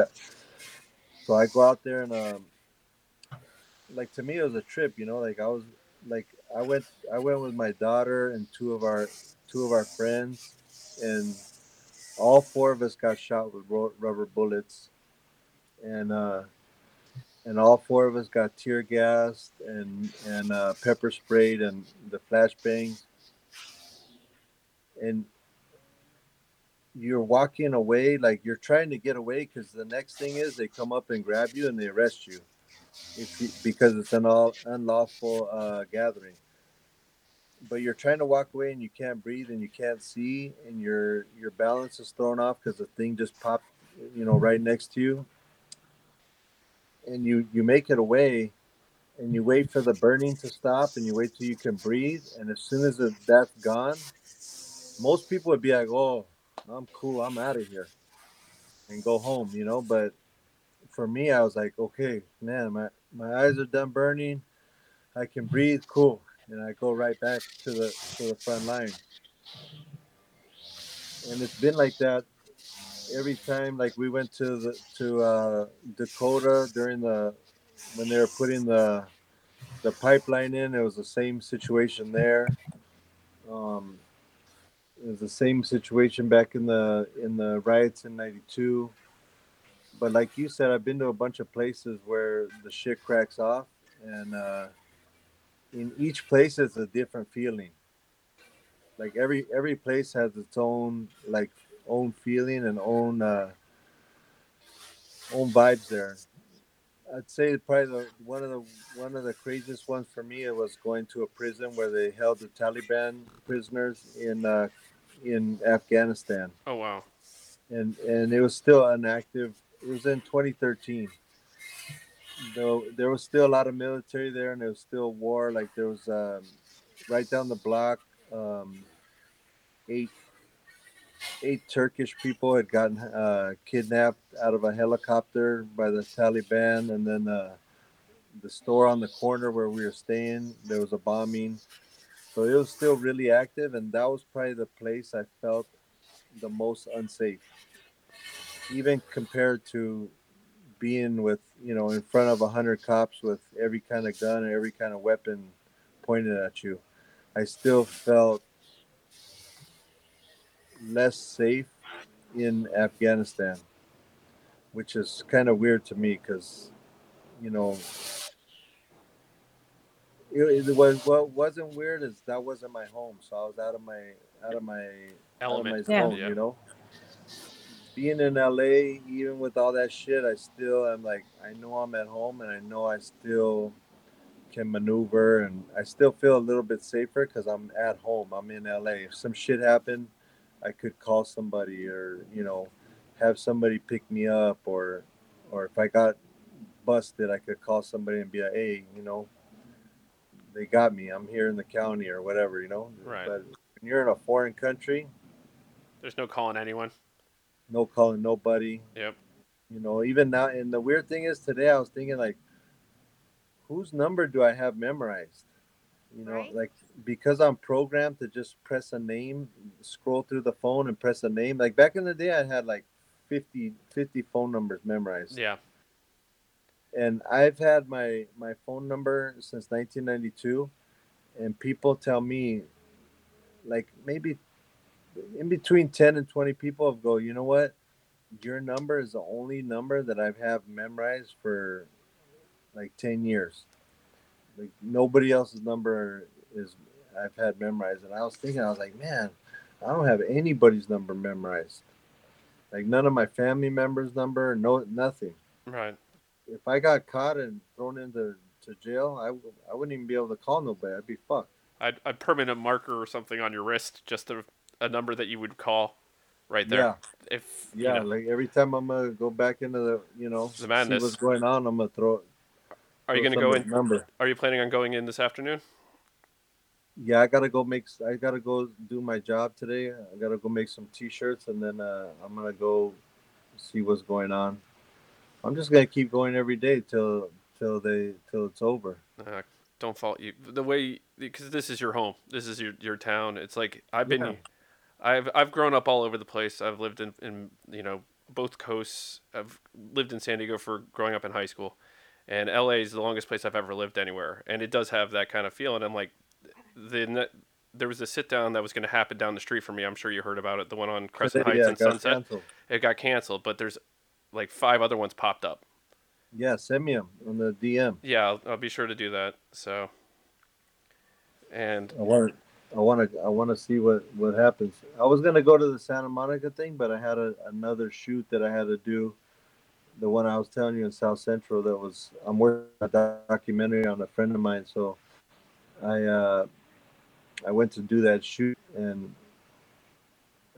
So I go out there and um, like to me it was a trip, you know. Like I was like I went I went with my daughter and two of our two of our friends, and all four of us got shot with rubber bullets, and uh, and all four of us got tear gassed and and uh, pepper sprayed and the flashbangs and you're walking away like you're trying to get away because the next thing is they come up and grab you and they arrest you, because it's an all unlawful uh, gathering. But you're trying to walk away and you can't breathe and you can't see and your your balance is thrown off because the thing just popped you know right next to you. And you you make it away and you wait for the burning to stop and you wait till you can breathe. And as soon as that's gone most people would be like, "Oh, I'm cool. I'm out of here," and go home, you know. But for me, I was like, "Okay, man, my my eyes are done burning. I can breathe. Cool." And I go right back to the to the front line. And it's been like that every time. Like we went to the to uh, Dakota during the when they were putting the the pipeline in. It was the same situation there. Um, it was the same situation back in the in the riots in '92. But like you said, I've been to a bunch of places where the shit cracks off, and uh, in each place it's a different feeling. Like every every place has its own like own feeling and own uh, own vibes there. I'd say probably the, one of the one of the craziest ones for me it was going to a prison where they held the Taliban prisoners in uh, in Afghanistan. Oh wow! And and it was still inactive. It was in 2013. Though there was still a lot of military there, and there was still war. Like there was um, right down the block, um, eight eight Turkish people had gotten uh, kidnapped out of a helicopter by the Taliban, and then uh, the store on the corner where we were staying, there was a bombing. So it was still really active, and that was probably the place I felt the most unsafe, even compared to being with you know in front of a hundred cops with every kind of gun and every kind of weapon pointed at you. I still felt less safe in Afghanistan, which is kind of weird to me because you know it, it, was what wasn't weird is that wasn't my home, so I was out of my out of my element, out of my zone, yeah. you know. Being in LA, even with all that shit, I still am like I know I'm at home, and I know I still can maneuver, and I still feel a little bit safer because I'm at home. I'm in LA. If some shit happened, I could call somebody, or you know, have somebody pick me up, or or if I got busted, I could call somebody and be like, hey, you know, they got me. I'm here in the county or whatever, you know. Right. But when you're in a foreign country, there's no calling anyone. No calling nobody. Yep. You know, even now, and the weird thing is today, I was thinking like, whose number do I have memorized? You know, Right. like because I'm programmed to just press a name, scroll through the phone and press a name. Like back in the day, I had like 50, 50 phone numbers memorized. Yeah. And I've had my my phone number since 1992, and people tell me, like maybe in between 10 and 20 people have go, you know what? Your number is the only number that I've have memorized for like 10 years. Like nobody else's number is I've had memorized. And I was thinking, I was like, man, I don't have anybody's number memorized. Like none of my family members' number, no nothing. Right. If I got caught and thrown into to jail, I, w- I wouldn't even be able to call nobody. I'd be fucked. I'd, I'd permanent marker or something on your wrist, just a, a number that you would call right there. Yeah. If you Yeah, know, like every time I'm gonna go back into the, you know, The madness. see what's going on, I'm gonna throw. are you going to go in? Number. Are you planning on going in this afternoon? Yeah, I gotta go make. I gotta go do my job today. I gotta go make some T-shirts, and then uh, I'm gonna go see what's going on. I'm just gonna keep going every day till till they till it's over. Uh, don't fault you. The way because this is your home. This is your your town. It's like I've been. Yeah. I've I've grown up all over the place. I've lived in in you know both coasts. I've lived in San Diego for growing up in high school, and LA is the longest place I've ever lived anywhere. And it does have that kind of feel. And I'm like, the there was a sit down that was going to happen down the street from me. I'm sure you heard about it. The one on Crescent Heights yeah, and Sunset. canceled. It got canceled, but there's like five other ones popped up. Yeah, send me them on the DM. Yeah, I'll, I'll be sure to do that. So, and I want I want to I want to see what what happens. I was gonna go to the Santa Monica thing, but I had a, another shoot that I had to do. The one I was telling you in South Central that was I'm working on a documentary on a friend of mine, so I uh, I went to do that shoot, and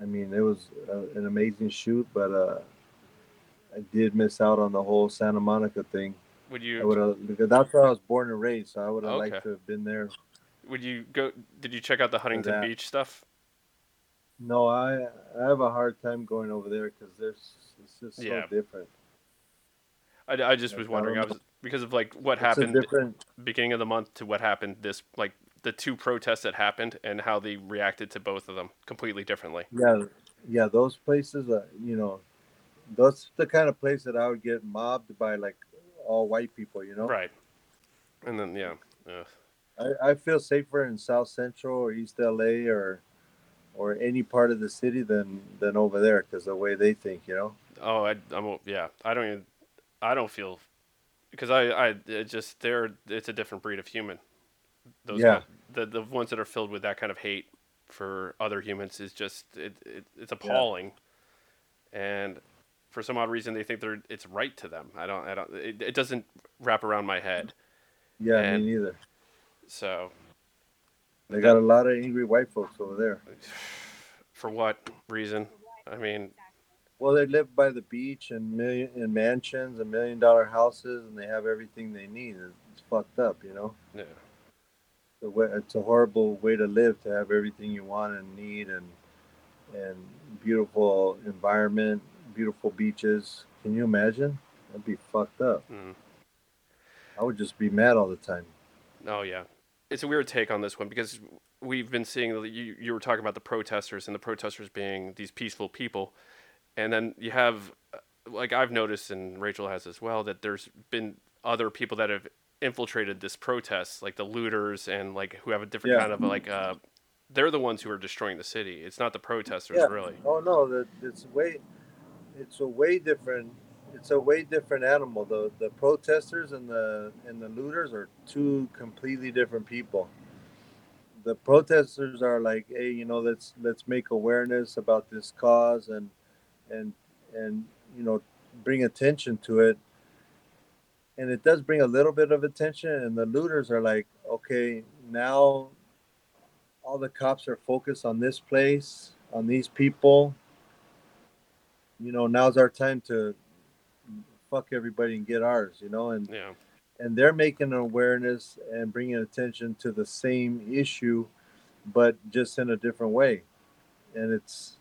I mean it was uh an amazing shoot, but uh, I did miss out on the whole Santa Monica thing. would you? I would have because that's where I was born and raised, so I would have Okay. liked to have been there. would you go? Did you check out the Huntington that. Beach stuff? No, I I have a hard time going over there because there's it's just so Yeah. different. I, I just was wondering. I was because of like what It's happened different. beginning of the month to what happened this like the two protests that happened and how they reacted to both of them completely differently. Yeah, yeah. Those places, uh, you know, those the kind of place that I would get mobbed by like all white people. You know, Right. And then yeah. Ugh. I, I feel safer in South Central or East LA or or any part of the city than than over there because the way they think. You know. Oh, I, I'm yeah. I don't even. I don't feel because I I it just they're it's a different breed of human. Those Yeah. The the ones that are filled with that kind of hate for other humans is just it, it it's appalling, and for some odd reason they think they're it's right to them. I don't I don't it, it doesn't wrap around my head. Yeah, And- me neither. So They got a lot of angry white folks over there. <sighs> for what reason? I mean, Well, they live by the beach and million in mansions and million dollar houses, and they have everything they need. It's fucked up, you know. yeah. Way, it's a horrible way to live to have everything you want and need, and and beautiful environment, beautiful beaches. Can you imagine? That'd be fucked up. Mm. I would just be mad all the time. Oh yeah, it's a weird take on this one because we've been seeing you. You were talking about the protesters and the protesters being these peaceful people, and then you have, uh, like I've noticed and Rachel has as well, that there's been other people that have infiltrated this protest, like the looters and like who have a different Yeah. kind of like. Uh, they're the ones who are destroying the city. It's not the protesters, Yeah. really. Oh no, that it's way, it's a way different. It's a way different animal. The the protesters and the and the looters are two completely different people. The protesters are like, hey, you know, let's let's make awareness about this cause and and and you know bring attention to it. And it does bring a little bit of attention. And the looters are like, okay, now all the cops are focused on this place, on these people. You know, now's our time to fuck everybody and get ours, you know, and Yeah. and they're making an awareness and bringing attention to the same issue but just in a different way. And it's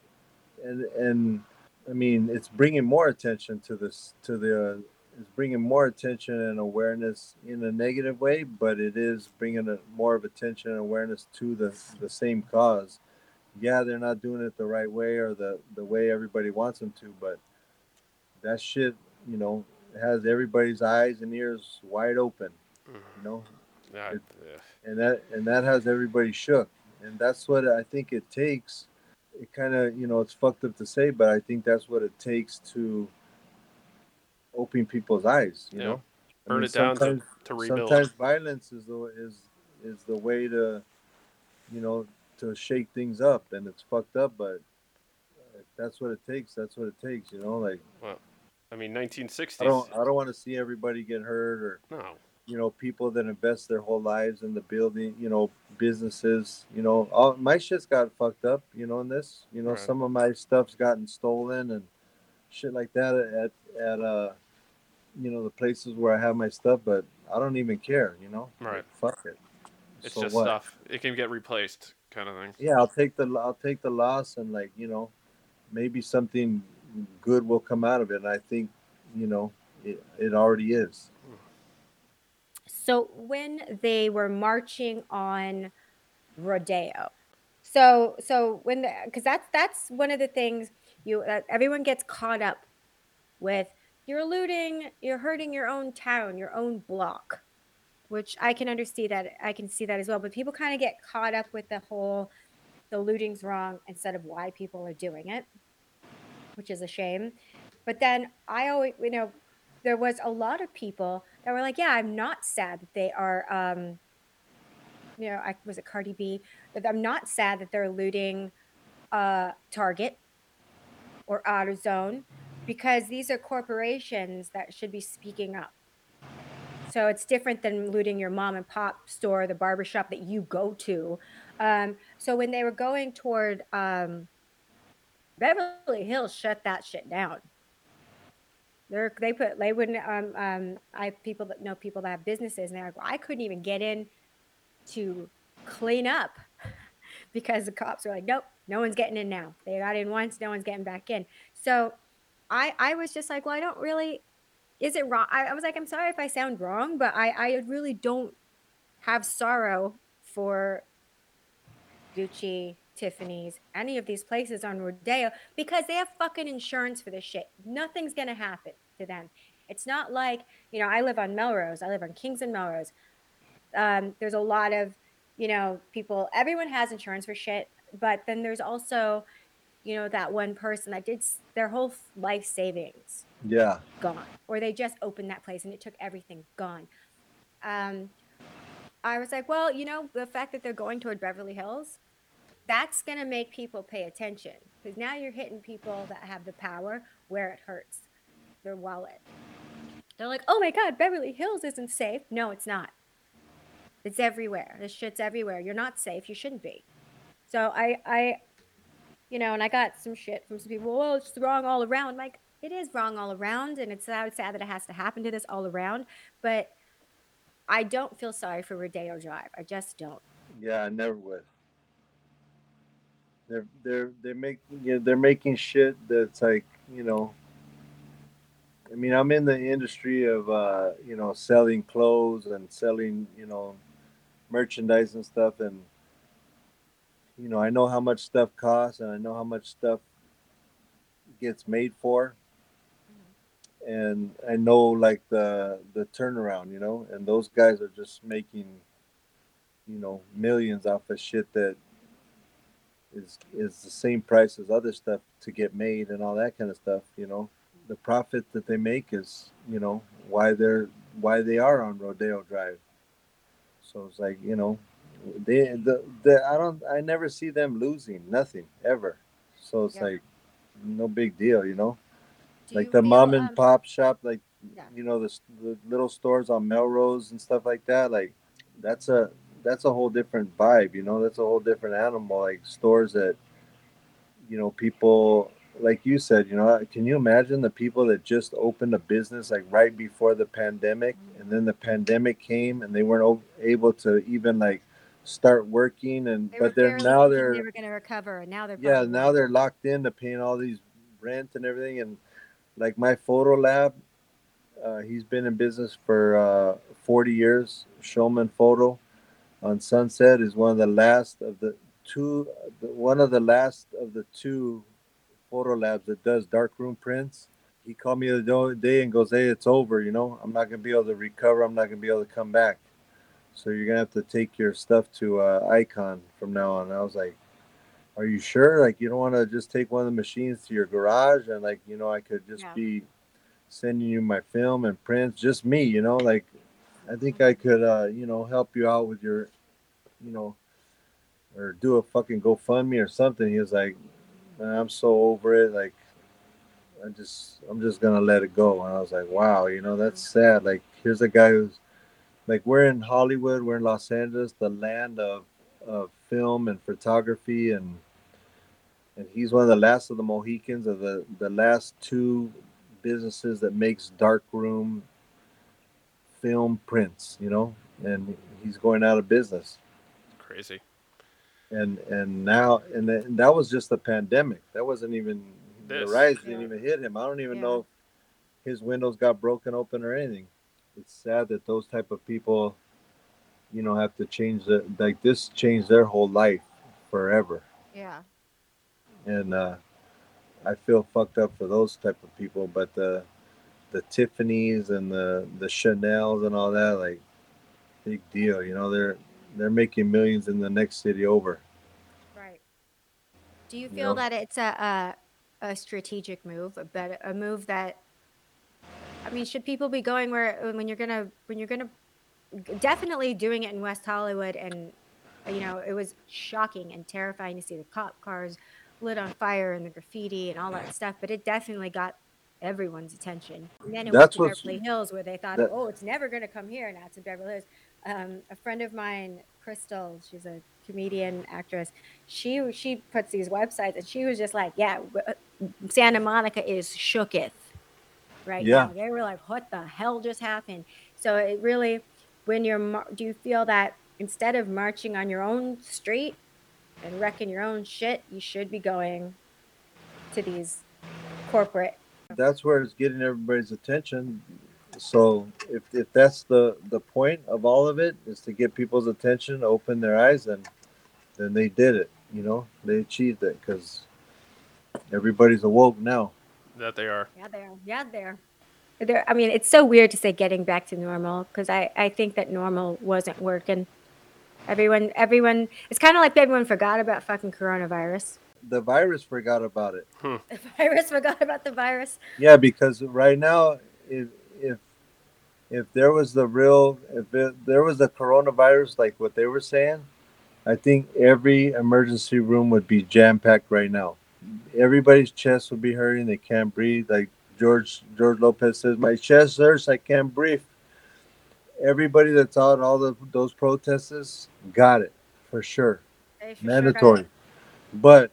and and I mean, it's bringing more attention to this to the is bringing more attention and awareness in a negative way, but it is bringing a, more of attention and awareness to the the same cause. Yeah, they're not doing it the right way or the the way everybody wants them to, but that shit, you know, has everybody's eyes and ears wide open. You know, mm-hmm. Yeah, It- yeah. and that and that has everybody shook and that's what i think it takes it kind of you know it's fucked up to say but i think that's what it takes to open people's eyes you Yeah. know I Burn mean, it down to, to rebuild. sometimes violence is the is is the way to you know to shake things up and it's fucked up but if that's what it takes that's what it takes you know like Well, I mean, 1960s. i don't i don't want to see everybody get hurt or no. you know, people that invest their whole lives in the building, you know, businesses, you know, all my shit's got fucked up, you know, in this, you know, Right. some of my stuff's gotten stolen and shit like that at, at, uh, you know, the places where I have my stuff, but I don't even care, you know, Right. Like, fuck it. It's So just what? stuff. It can get replaced, kind of thing. Yeah. I'll take the, I'll take the loss and like, you know, maybe something good will come out of it. And I think, you know, it, it already is. So when they were marching on Rodeo, so so when the because that's that's one of the things you uh, everyone gets caught up with. You're looting. You're hurting your own town, your own block, which I can understand that I can see that as well. But people kind of get caught up with the whole the looting's wrong instead of why people are doing it, which is a shame. But then I always you know there was a lot of people that were like, "Yeah, I'm not sad that they are." Um, you know, I was it Cardi B. I'm not sad that they're looting uh, Target or AutoZone because these are corporations that should be speaking up. So it's different than looting your mom and pop store, the barbershop that you go to. Um, so when they were going toward um, Beverly Hills, shut that shit down. They're, they put they wouldn't um, um I have people that know people that have businesses and they're like well, I couldn't even get in to clean up <laughs> because the cops were like nope no one's getting in now they got in once no one's getting back in so I I was just like well I don't really is it wrong? I, I was like I'm sorry if I sound wrong but I I really don't have sorrow for Gucci Tiffany's any of these places on Rodeo because they have fucking insurance for this shit. Nothing's gonna happen to them. It's not like you know I live on Melrose. I live on Kings and Melrose. Um, there's a lot of you know people everyone has insurance for shit but then there's also you know that one person that did their whole life savings Yeah. gone or they just opened that place and it took everything gone. Um, i was like well you know the fact that they're going toward beverly hills that's going to make people pay attention because now you're hitting people that have the power where it hurts their wallet. They're like oh my god beverly hills isn't safe. No it's not. It's everywhere. This shit's everywhere. You're not safe. You shouldn't be. So i i you know and i got some shit from some people well it's wrong all around like it is wrong all around and it's sad, sad that it has to happen to this all around but i don't feel sorry for rodeo drive i just don't Yeah, I never would. They're they're they're making you know, they're making shit that's like you know. I mean, I'm in the industry of uh, you know selling clothes and selling you know merchandise and stuff, and you know I know how much stuff costs and I know how much stuff gets made for, and I know like the the turnaround, you know, and those guys are just making you know millions off of shit that is is the same price as other stuff to get made and all that kind of stuff you know. The profit that they make is you know why they're why they are on rodeo drive. So it's like you know they the, the i don't i never see them losing nothing ever so it's Yeah. like no big deal you know Do like you the feel, mom and um, pop shop like Yeah. you know the, the little stores on melrose and stuff like that like that's a that's a whole different vibe you know that's a whole different animal like stores that you know people like you said you know can you imagine the people that just opened a business like right before the pandemic and then the pandemic came and they weren't able to even like start working and They but they're now they're they were going to recover and now they're yeah now they're locked in to paying all these rent and everything and like my photo lab Uh, he's been in business for uh, 40 years. Showman Photo on Sunset is one of the last of the two, the, one of the last of the two photo labs that does darkroom prints. He called me the other day and goes, "Hey, it's over. You know, I'm not gonna be able to recover. I'm not gonna be able to come back. So you're gonna have to take your stuff to uh, Icon from now on." And I was like, "Are you sure? Like, you don't want to just take one of the machines to your garage and like, you know, I could just Yeah. be sending you my film and prints, just me. You know, like, I think I could, uh, you know, help you out with your, you know." Or do a fucking GoFundMe or something. He was like, "Man, I'm so over it. Like, I just I'm just gonna let it go. And I was like, wow, you know, that's sad. Like here's a guy who's like we're in Hollywood, we're in Los Angeles, the land of of film and photography and and he's one of the last of the Mohicans of the the last two businesses that makes darkroom film prints, you know, and he's going out of business. Crazy. And and now and, th- and that was just the pandemic. That wasn't even This. the rise didn't even hit him. I don't even Yeah. know if his windows got broken open or anything. It's sad that those type of people, you know, have to change the like this changed their whole life forever. Yeah. And uh I feel fucked up for those type of people, but the the Tiffany's and the the Chanel's and all that, like big deal, you know, they're they're making millions in the next city over. Right. Do you You feel know? that it's a, a a strategic move, a bet a move that I mean, should people be going where when you're gonna when you're gonna definitely doing it in West Hollywood and you know it was shocking and terrifying to see the cop cars lit on fire and the graffiti and all that stuff, but it definitely got everyone's attention. And then it That's went to Beverly Hills where they thought, that- oh, it's never gonna come here. Now it's in Beverly Hills. Um, a friend of mine, Crystal, she's a comedian actress. She she puts these websites, and she was just like, yeah, Santa Monica is shooketh right Yeah. now. They were like, what the hell just happened? So it really, when you're, do you feel that instead of marching on your own street and wrecking your own shit, you should be going to these corporate that's where it's getting everybody's attention. So if, if that's the the point of all of it is to get people's attention, open their eyes, and then they did it. You know, they achieved it because everybody's awoke now. That they are. Yeah, they are. Yeah, they are. They're, I mean, it's so weird to say getting back to normal because I I think that normal wasn't working. Everyone, everyone. It's kind of like everyone forgot about fucking coronavirus. The virus forgot about it. Hmm. <laughs> The virus forgot about the virus. Yeah, because right now, if if if there was the real, if it, there was the coronavirus, like what they were saying, I think every emergency room would be jam packed right now. Everybody's chest will be hurting; they can't breathe. Like George George Lopez says, "My chest hurts; I can't breathe." Everybody that's out, all the those protesters, got it for sure for mandatory it. but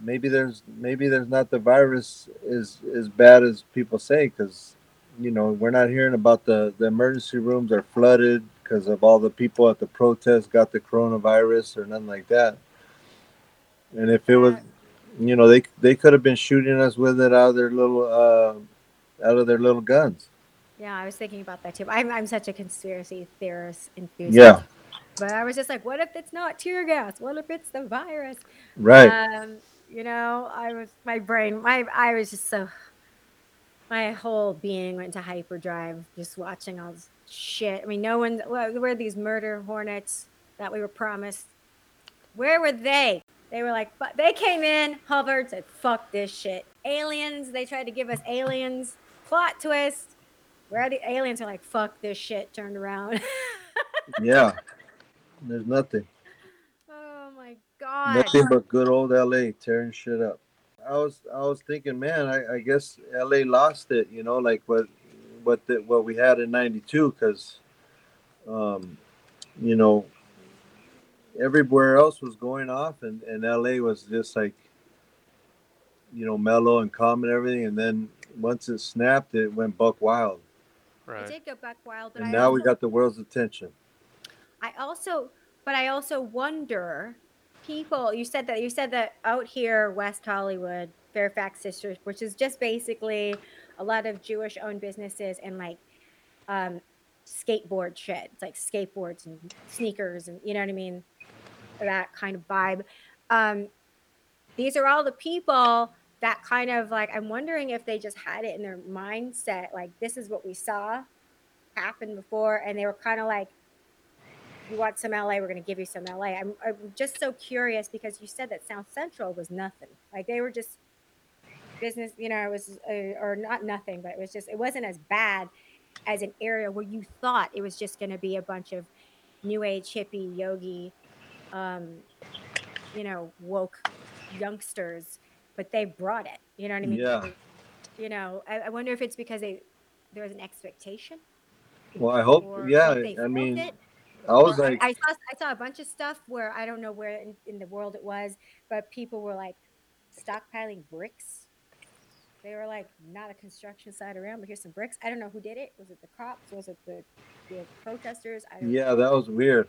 maybe there's maybe there's not the virus is as bad as people say because you know we're not hearing about the the emergency rooms are flooded because of all the people at the protest got the coronavirus or nothing like that and if it was you know they they could have been shooting us with it out of their little uh out of their little guns Yeah, I was thinking about that too. I'm I'm such a conspiracy theorist enthusiast. yeah But I was just like, what if it's not tear gas? What if it's the virus? right Um, you know, I was my brain, my I was just so my whole being went to hyperdrive just watching all this shit. I mean, no one where where are these murder hornets that we were promised? Where were they? They were like, but they came in, hovered, said, "Fuck this shit." Aliens. They tried to give us aliens. Plot twist. Where are the aliens? Are like, "Fuck this shit." Turned around. <laughs> yeah there's nothing oh my god. Nothing but good old LA tearing shit up. I was I was thinking, man, I, I guess LA lost it, you know, like what what the, what we had in '92, because, um, you know, everywhere else was going off, and and LA was just like, you know, mellow and calm and everything, and then once it snapped, it went buck wild, Right. It did go back wild, but and I now we got the world's attention. I also, but I also wonder, people. You said that you said that out here, West Hollywood, Fairfax District, which is just basically a lot of Jewish owned businesses and like um, skateboard shit. It's like skateboards and sneakers and you know what I mean? That kind of vibe. Um, these are all the people that kind of like, I'm wondering if they just had it in their mindset, like, this is what we saw happen before. And they were kind of like, you want some LA, we're going to give you some LA. I'm, I'm just so curious because you said that South Central was nothing. Like they were just business, you know, it was, uh, or not nothing, but it was just, it wasn't as bad as an area where you thought it was just going to be a bunch of new age hippie yogi, um, you know, woke youngsters, but they brought it. You know what I mean? Yeah. You know, I, I wonder if it's because they there was an expectation. Well, I hope. Yeah, I mean, it. I was I- like, I, saw I saw a bunch of stuff where I don't know where in, in the world it was, but people were like stockpiling bricks. They were like, not a construction site around, but here's some bricks. I don't know who did it. Was it the cops? Was it the, the protesters? I yeah, that was weird.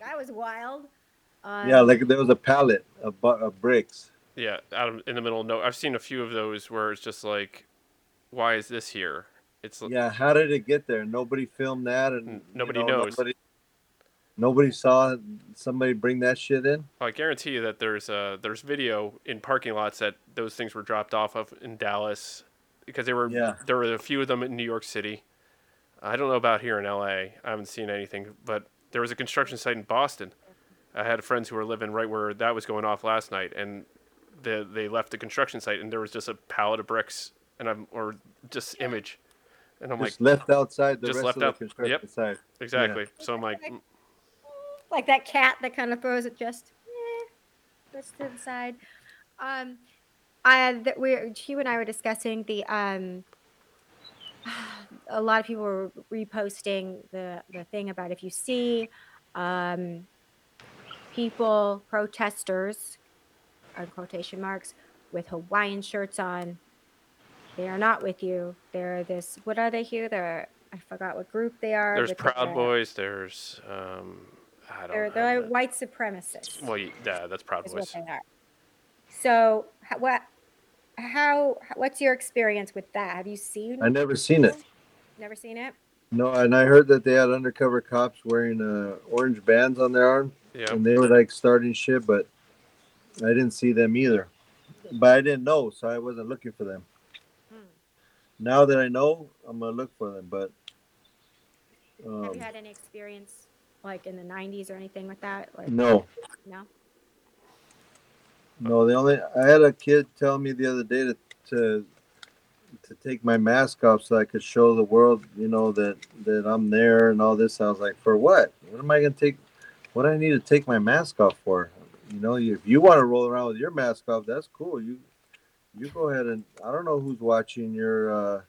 That was wild. Um, Yeah, like there was a pallet of, bu- of bricks. Yeah, out of, in the middle of no. I've seen a few of those where it's just like, why is this here? It's Yeah, how did it get there? Nobody filmed that, and N- you nobody know, knows. Nobody, nobody saw somebody bring that shit in. I guarantee you that there's uh there's video in parking lots that those things were dropped off of in Dallas because they were Yeah. there were a few of them in New York City. I don't know about here in LA. I haven't seen anything, but there was a construction site in Boston. I had friends who were living right where that was going off last night, and they they left the construction site, and there was just a pallet of bricks, and I'm or just image, and I'm Just like left outside the just rest left of the out- construction yep. site. exactly. So I'm like, mm, like that cat that kind of throws it just eh, just to the side. Um, I that we Hugh and I were discussing the um. <sighs> A lot of people were reposting the the thing about if you see um, people protesters, on quotation marks, with Hawaiian shirts on, they are not with you. They're this. What are they here? They're I forgot what group they are. there's Proud the- Boys. There's um, I don't. They're have they're the- white supremacists. well, yeah, that's Proud is what Boys. they are. So what? How? What's your experience with that? Have you seen? I never seen it. Never seen it. No, and I heard that they had undercover cops wearing uh, orange bands on their arm, Yeah. and they were like starting shit, but I didn't see them either. But I didn't know, so I wasn't looking for them. Hmm. Now that I know, I'm gonna look for them. But Have um, you had any experience like in the '90s or anything with that? Like, no, no. no. The only I had a kid tell me the other day to to to take my mask off so I could show the world, you know, that that I'm there and all this. I was like, for what? What am I gonna take? What do I need to take my mask off for? You know, if you want to roll around with your mask off, that's cool. You you go ahead and I don't know who's watching your uh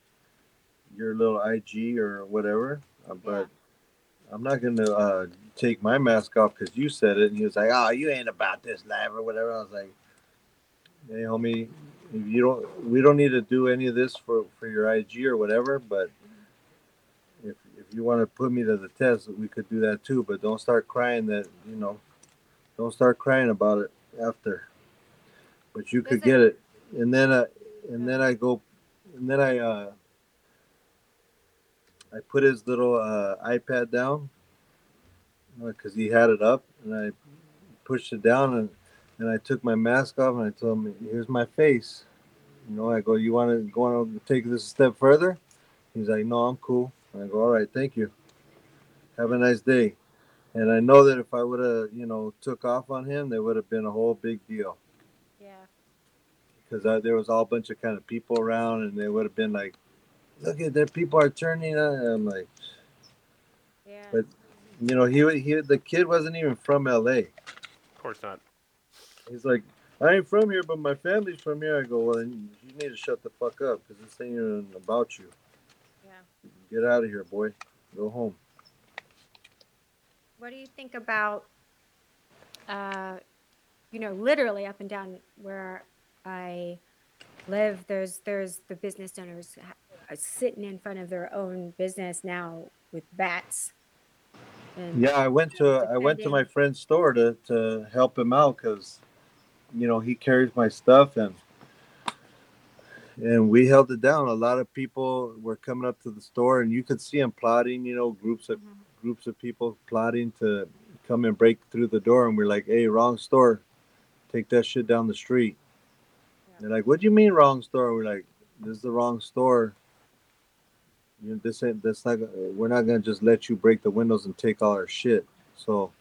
your little IG or whatever, uh, but I'm not gonna uh take my mask off because you said it. And he was like, "Oh, you ain't about this life or whatever." I was like, "Hey, homie, you don't, we don't need to do any of this for for your IG or whatever. But you want to put me to the test, we could do that too. But don't start crying that you know, don't start crying about it after. But you could get it, and then I, and then I go, and then I uh, I put his little uh, iPad down because he had it up, and I pushed it down and and I took my mask off and I told him, "Here's my face." You know, I go, "You want to go on take this a step further?" He's like, "No, I'm cool." I go, "All right, thank you. Have a nice day." And I know that if I would have, you know, took off on him, there would have been a whole big deal Yeah. because there was all a bunch of kind of people around, and they would have been like, "Look at that, people are turning." On. And I'm like, Yeah. But- you know, he he the kid wasn't even from L.A. Of course not. He's like, I ain't from here, but my family's from here. I go, well, then you need to shut the fuck up because this ain't even about you. Get out of here, boy. Go home. What do you think about, uh, you know, literally up and down where I live? There's there's the business owners sitting in front of their own business now with bats. And Yeah, I went to I went to my friend's store to to help him out because, you know, he carries my stuff and and we held it down. A lot of people were coming up to the store, and you could see them plotting. You know, groups of mm-hmm. groups of people plotting to come and break through the door, and we're like, "Hey, wrong store! Take that shit down the street." Yeah. They're like, "What do you mean wrong store?" We're like, "This is the wrong store. You know, this ain't. That's not. We're not gonna just let you break the windows and take all our shit." So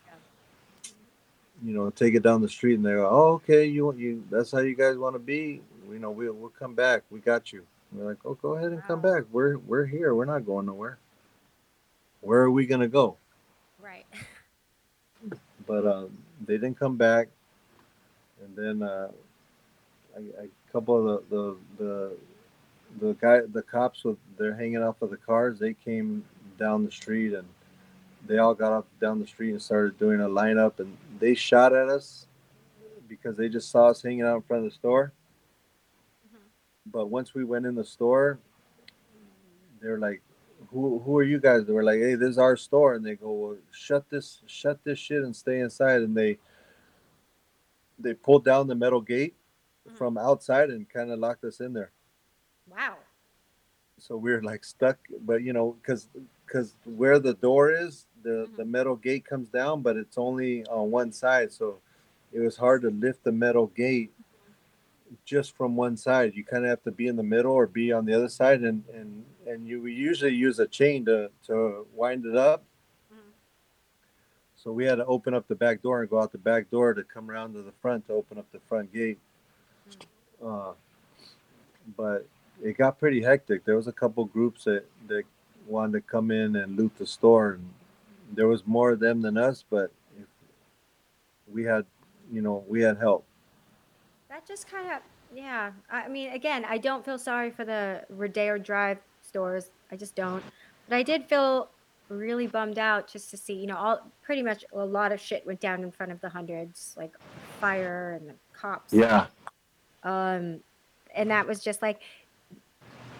you know, take it down the street and they go, oh, okay, you want you that's how you guys want to be. You know, we'll we'll come back. We got you. And we're like, oh, go ahead and come back. We're we're here. We're not going nowhere. Where are we gonna go? Right. <laughs> But um, they didn't come back, and then uh, a, a couple of the the the the guy the cops with they're hanging off of the cars. They came down the street and they all got up down the street and started doing a lineup and they shot at us because they just saw us hanging out in front of the store. But once we went in the store, they're like, "Who who are you guys?" They were like, "Hey, this is our store," and they go, well, "Shut this shut this shit and stay inside." And they they pulled down the metal gate mm-hmm. from outside and kind of locked us in there. Wow. So we are like stuck, but you know, because because where the door is, the mm-hmm. the metal gate comes down, but it's only on one side, so it was hard to lift the metal gate just from one side. You kind of have to be in the middle or be on the other side, and and and you usually use a chain to to wind it up. Mm-hmm. So we had to open up the back door and go out the back door to come around to the front to open up the front gate. Mm-hmm. Uh, but it got pretty hectic. There was a couple groups that that wanted to come in and loot the store, and there was more of them than us. But we had, you know, we had help. Just kind of, yeah. I mean, again, I don't feel sorry for the Rodeo Drive stores. I just don't. But I did feel really bummed out just to see, you know, all pretty much a lot of shit went down in front of the hundreds, like fire and the cops. Yeah. Um, and that was just like,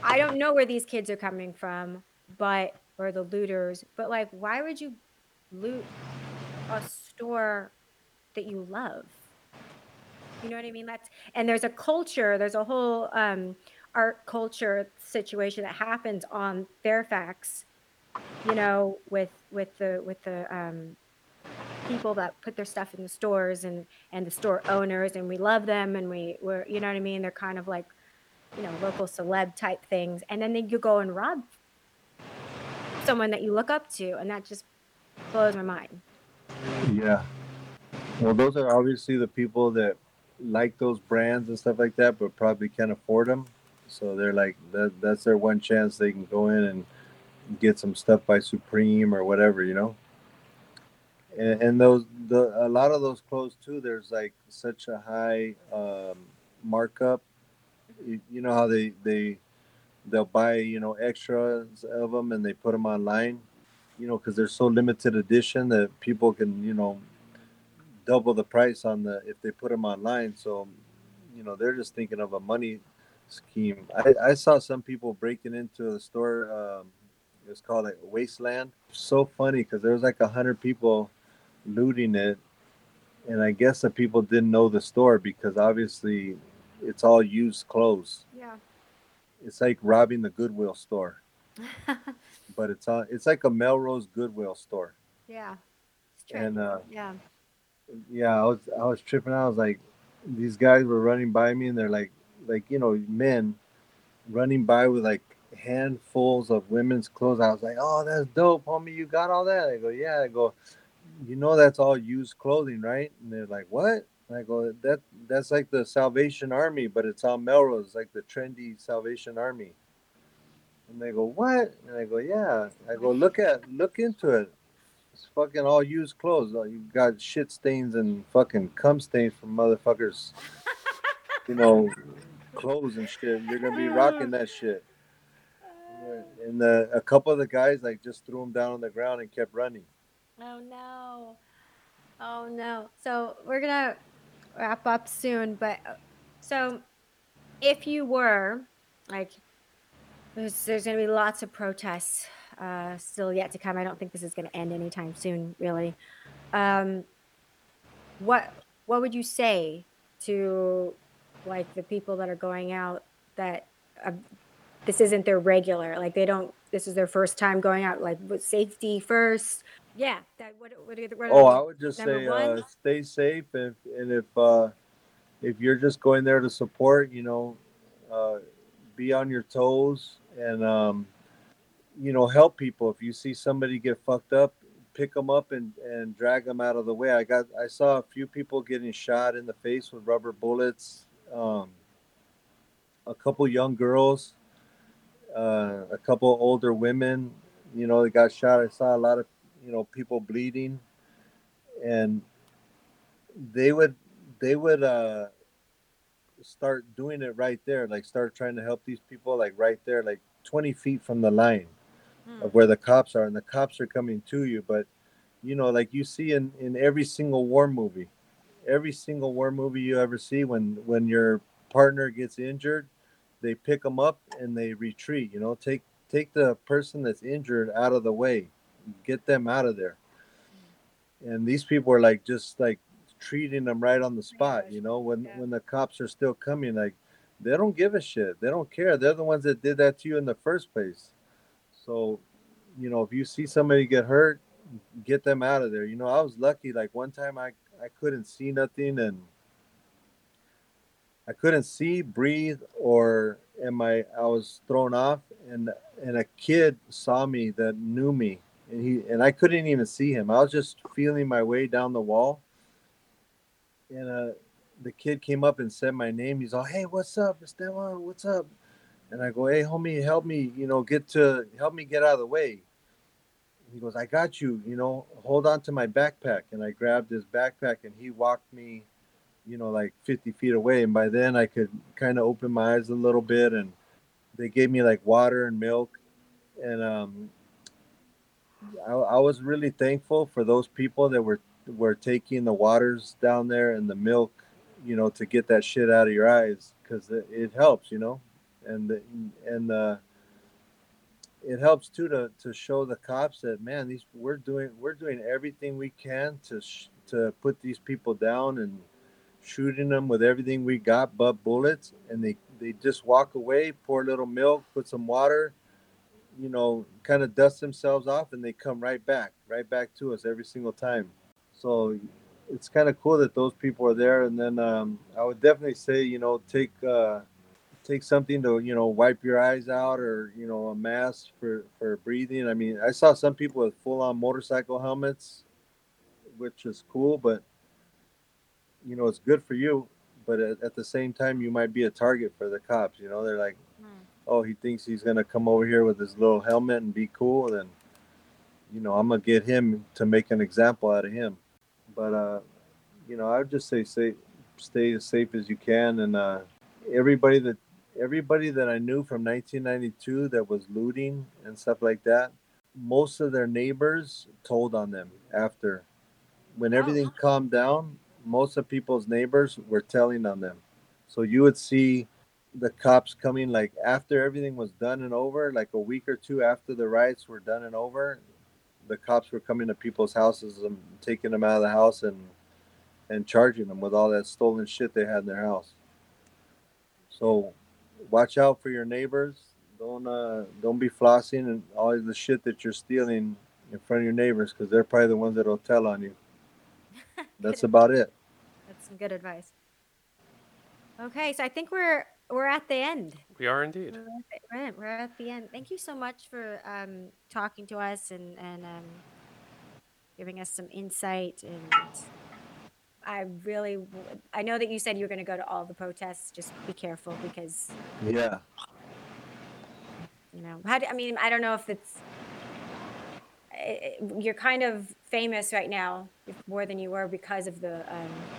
I don't know where these kids are coming from but or the looters, but like why would you loot a store that you love? You know what I mean? That's and there's a culture, there's a whole um, art culture situation that happens on Fairfax, you know, with with the with the um, people that put their stuff in the stores and and the store owners and we love them and we we're you know what I mean? They're kind of like you know local celeb type things, and then they, you go and rob someone that you look up to, and that just blows my mind. Yeah. Well, those are obviously the people that like those brands and stuff like that, but probably can't afford them. So they're like that. That's their one chance they can go in and get some stuff by Supreme or whatever, you know. And, and those the a lot of those clothes too. There's like such a high um, markup. You, you know how they they they'll buy you know extras of them and they put them online you know because they're so limited edition that people can you know double the price on the if they put them online so you know they're just thinking of a money scheme i, I saw some people breaking into the store um, it was called like wasteland so funny because there was like a hundred people looting it and i guess the people didn't know the store because obviously it's all used clothes yeah it's like robbing the Goodwill store. <laughs> but it's uh it's like a Melrose Goodwill store. Yeah. And uh yeah. Yeah, I was I was tripping out. I was like these guys were running by me and they're like like, you know, men running by with like handfuls of women's clothes. I was like, Oh, that's dope, homie, you got all that? I go, Yeah, I go, you know that's all used clothing, right? And they're like, What? And I go, that that's like the Salvation Army, but it's on Melrose, like the trendy Salvation Army. And they go, what? And I go, yeah. I go, look at, look into it. It's fucking all used clothes. You got shit stains and fucking cum stains from motherfuckers. you know, clothes and shit. You're gonna be rocking that shit. And the, a couple of the guys like just threw them down on the ground and kept running. Oh no. Oh no. So we're gonna wrap up soon, but uh, so if you were like, there's, there's to be lots of protests uh, still yet to come. I don't think this is going to end anytime soon, really. Um, what what would you say to like the people that are going out that a, this isn't their regular. Like they don't. This is their first time going out. Like with safety first. Yeah. That what what, what Oh, I would just say uh, stay safe, and and if uh, if you're just going there to support, you know, uh, be on your toes and um, you know help people. If you see somebody get fucked up, pick them up and and drag them out of the way. I got I saw a few people getting shot in the face with rubber bullets. Um, a couple young girls, uh, a couple older women. You know, they got shot. I saw a lot of you know people bleeding and they would they would uh start doing it right there like start trying to help these people like right there like 20 feet from the line Hmm. of where the cops are and the cops are coming to you but you know like you see in in every single war movie every single war movie you ever see when when your partner gets injured they pick them up and they retreat you know take take the person that's injured out of the way get them out of there and these people are like just like treating them right on the spot you know when Yeah. when the cops are still coming like they don't give a shit they don't care they're the ones that did that to you in the first place so you know if you see somebody get hurt get them out of there you know i was lucky like one time i i couldn't see nothing and i couldn't see breathe or am i i was thrown off and and a kid saw me that knew me and he and I couldn't even see him. I was just feeling my way down the wall, and uh, the kid came up and said my name. He's all, "Hey, what's up, Esteban? What's up?" And I go, "Hey, homie, help me, you know, get to help me get out of the way." He goes, "I got you, you know, hold on to my backpack." And I grabbed his backpack, and he walked me, you know, like 50 feet away. And by then, I could kind of open my eyes a little bit, and they gave me like water and milk, and um, I, I was really thankful for those people that were were taking the waters down there and the milk, you know, to get that shit out of your eyes because it, it helps, you know, and and uh, it helps too to, to show the cops that man, these we're doing we're doing everything we can to sh- to put these people down and shooting them with everything we got but bullets, and they they just walk away, pour a little milk, put some water you know, kind of dust themselves off and they come right back, right back to us every single time. So it's kind of cool that those people are there. And then um, I would definitely say, you know, take uh, take something to you know wipe your eyes out or you know a mask for for breathing. I mean, I saw some people with full on motorcycle helmets, which is cool, but you know, it's good for you. But at, at the same time, you might be a target for the cops. You know, they're like Hmm. oh, he thinks he's gonna come over here with his little helmet and be cool, then you know, I'm gonna get him to make an example out of him. But uh, you know, I would just say stay stay as safe as you can and uh everybody that everybody that I knew from 1992 that was looting and stuff like that, most of their neighbors told on them after when everything calmed down, most of people's neighbors were telling on them. So you would see the cops coming like after everything was done and over, like a week or two after the riots were done and over, the cops were coming to people's houses and taking them out of the house and and charging them with all that stolen shit they had in their house. So watch out for your neighbors. Don't uh don't be flossing and all the shit that you're stealing in front of your neighbors because they're probably the ones that'll tell on you. <laughs> That's about it. That's some good advice. Okay, so I think we're we're at the end. We are indeed. We're at the, we're at- the end. Thank you so much for um, talking to us and and um, giving us some insight. And I really, w- I know that you said you were going to go to all the protests. Just be careful because Yeah. you know how do, I mean I don't know if it's i- i- you're kind of famous right now more than you were because of the um,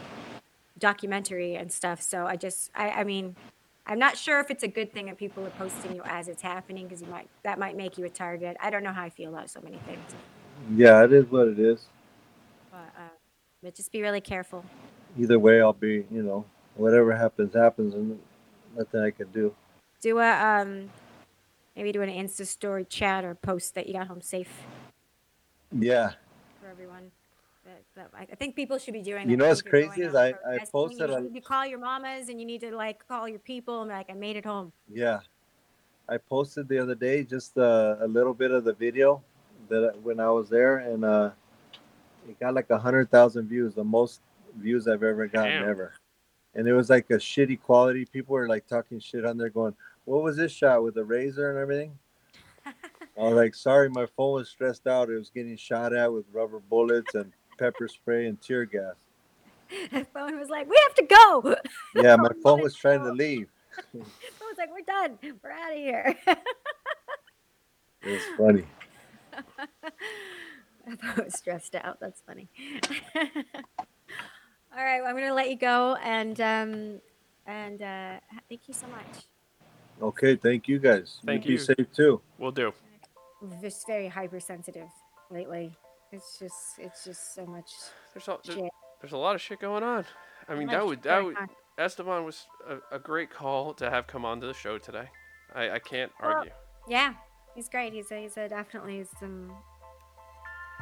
documentary and stuff. So I just I, I mean I'm not sure if it's a good thing that people are posting you as it's happening because you might that might make you a target. I don't know how I feel about so many things, Yeah, it is what it is. but uh, but just be really careful. Either way I'll be, you know, whatever happens, happens and nothing I can do. Do a um maybe do an Insta story chat or post that you got home safe Yeah. for everyone. That, that, I think people should be doing. You know what's crazy is I- I posted You on- to call your mamas and you need to like call your people and like, I made it home. Yeah. I posted the other day just uh, a little bit of the video that when I was there, and uh, it got like a hundred thousand views, the most views I've ever gotten Damn. ever. And it was like a shitty quality. People were like talking shit on there, going, "What was this shot with a razor and everything?" <laughs> I was like, "Sorry, my phone was stressed out. It was getting shot at with rubber bullets and pepper spray and tear gas." My phone was like, "We have to go." Yeah, my <laughs> phone was trying to leave. <laughs> I was like, "We're done. We're out of here." it's funny. <laughs> I thought I was stressed out. That's funny. <laughs> All right, well, I'm gonna let you go, and um, and uh, thank you so much. Okay, thank you guys. Thank be you. safe too. We'll do. Just very hypersensitive lately. It's just, it's just so much There's a, there- shit. there's a lot of shit going on. I mean, that would that going would on. Esteban was a, a great call to have come on to the show today. I, I can't Well, argue. Yeah, he's great. He's a, he's a definitely some.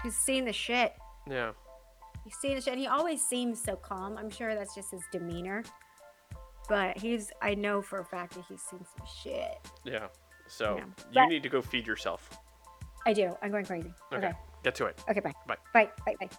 He's seen the shit. Yeah. He's seen the shit. And he always seems so calm. I'm sure that's just his demeanor. But he's, I know for a fact that he's seen some shit. Yeah. So Yeah. you need to go feed yourself. I do. I'm going crazy. Okay. Okay. Get to it. Okay. Bye. Bye. Bye. Bye. Bye.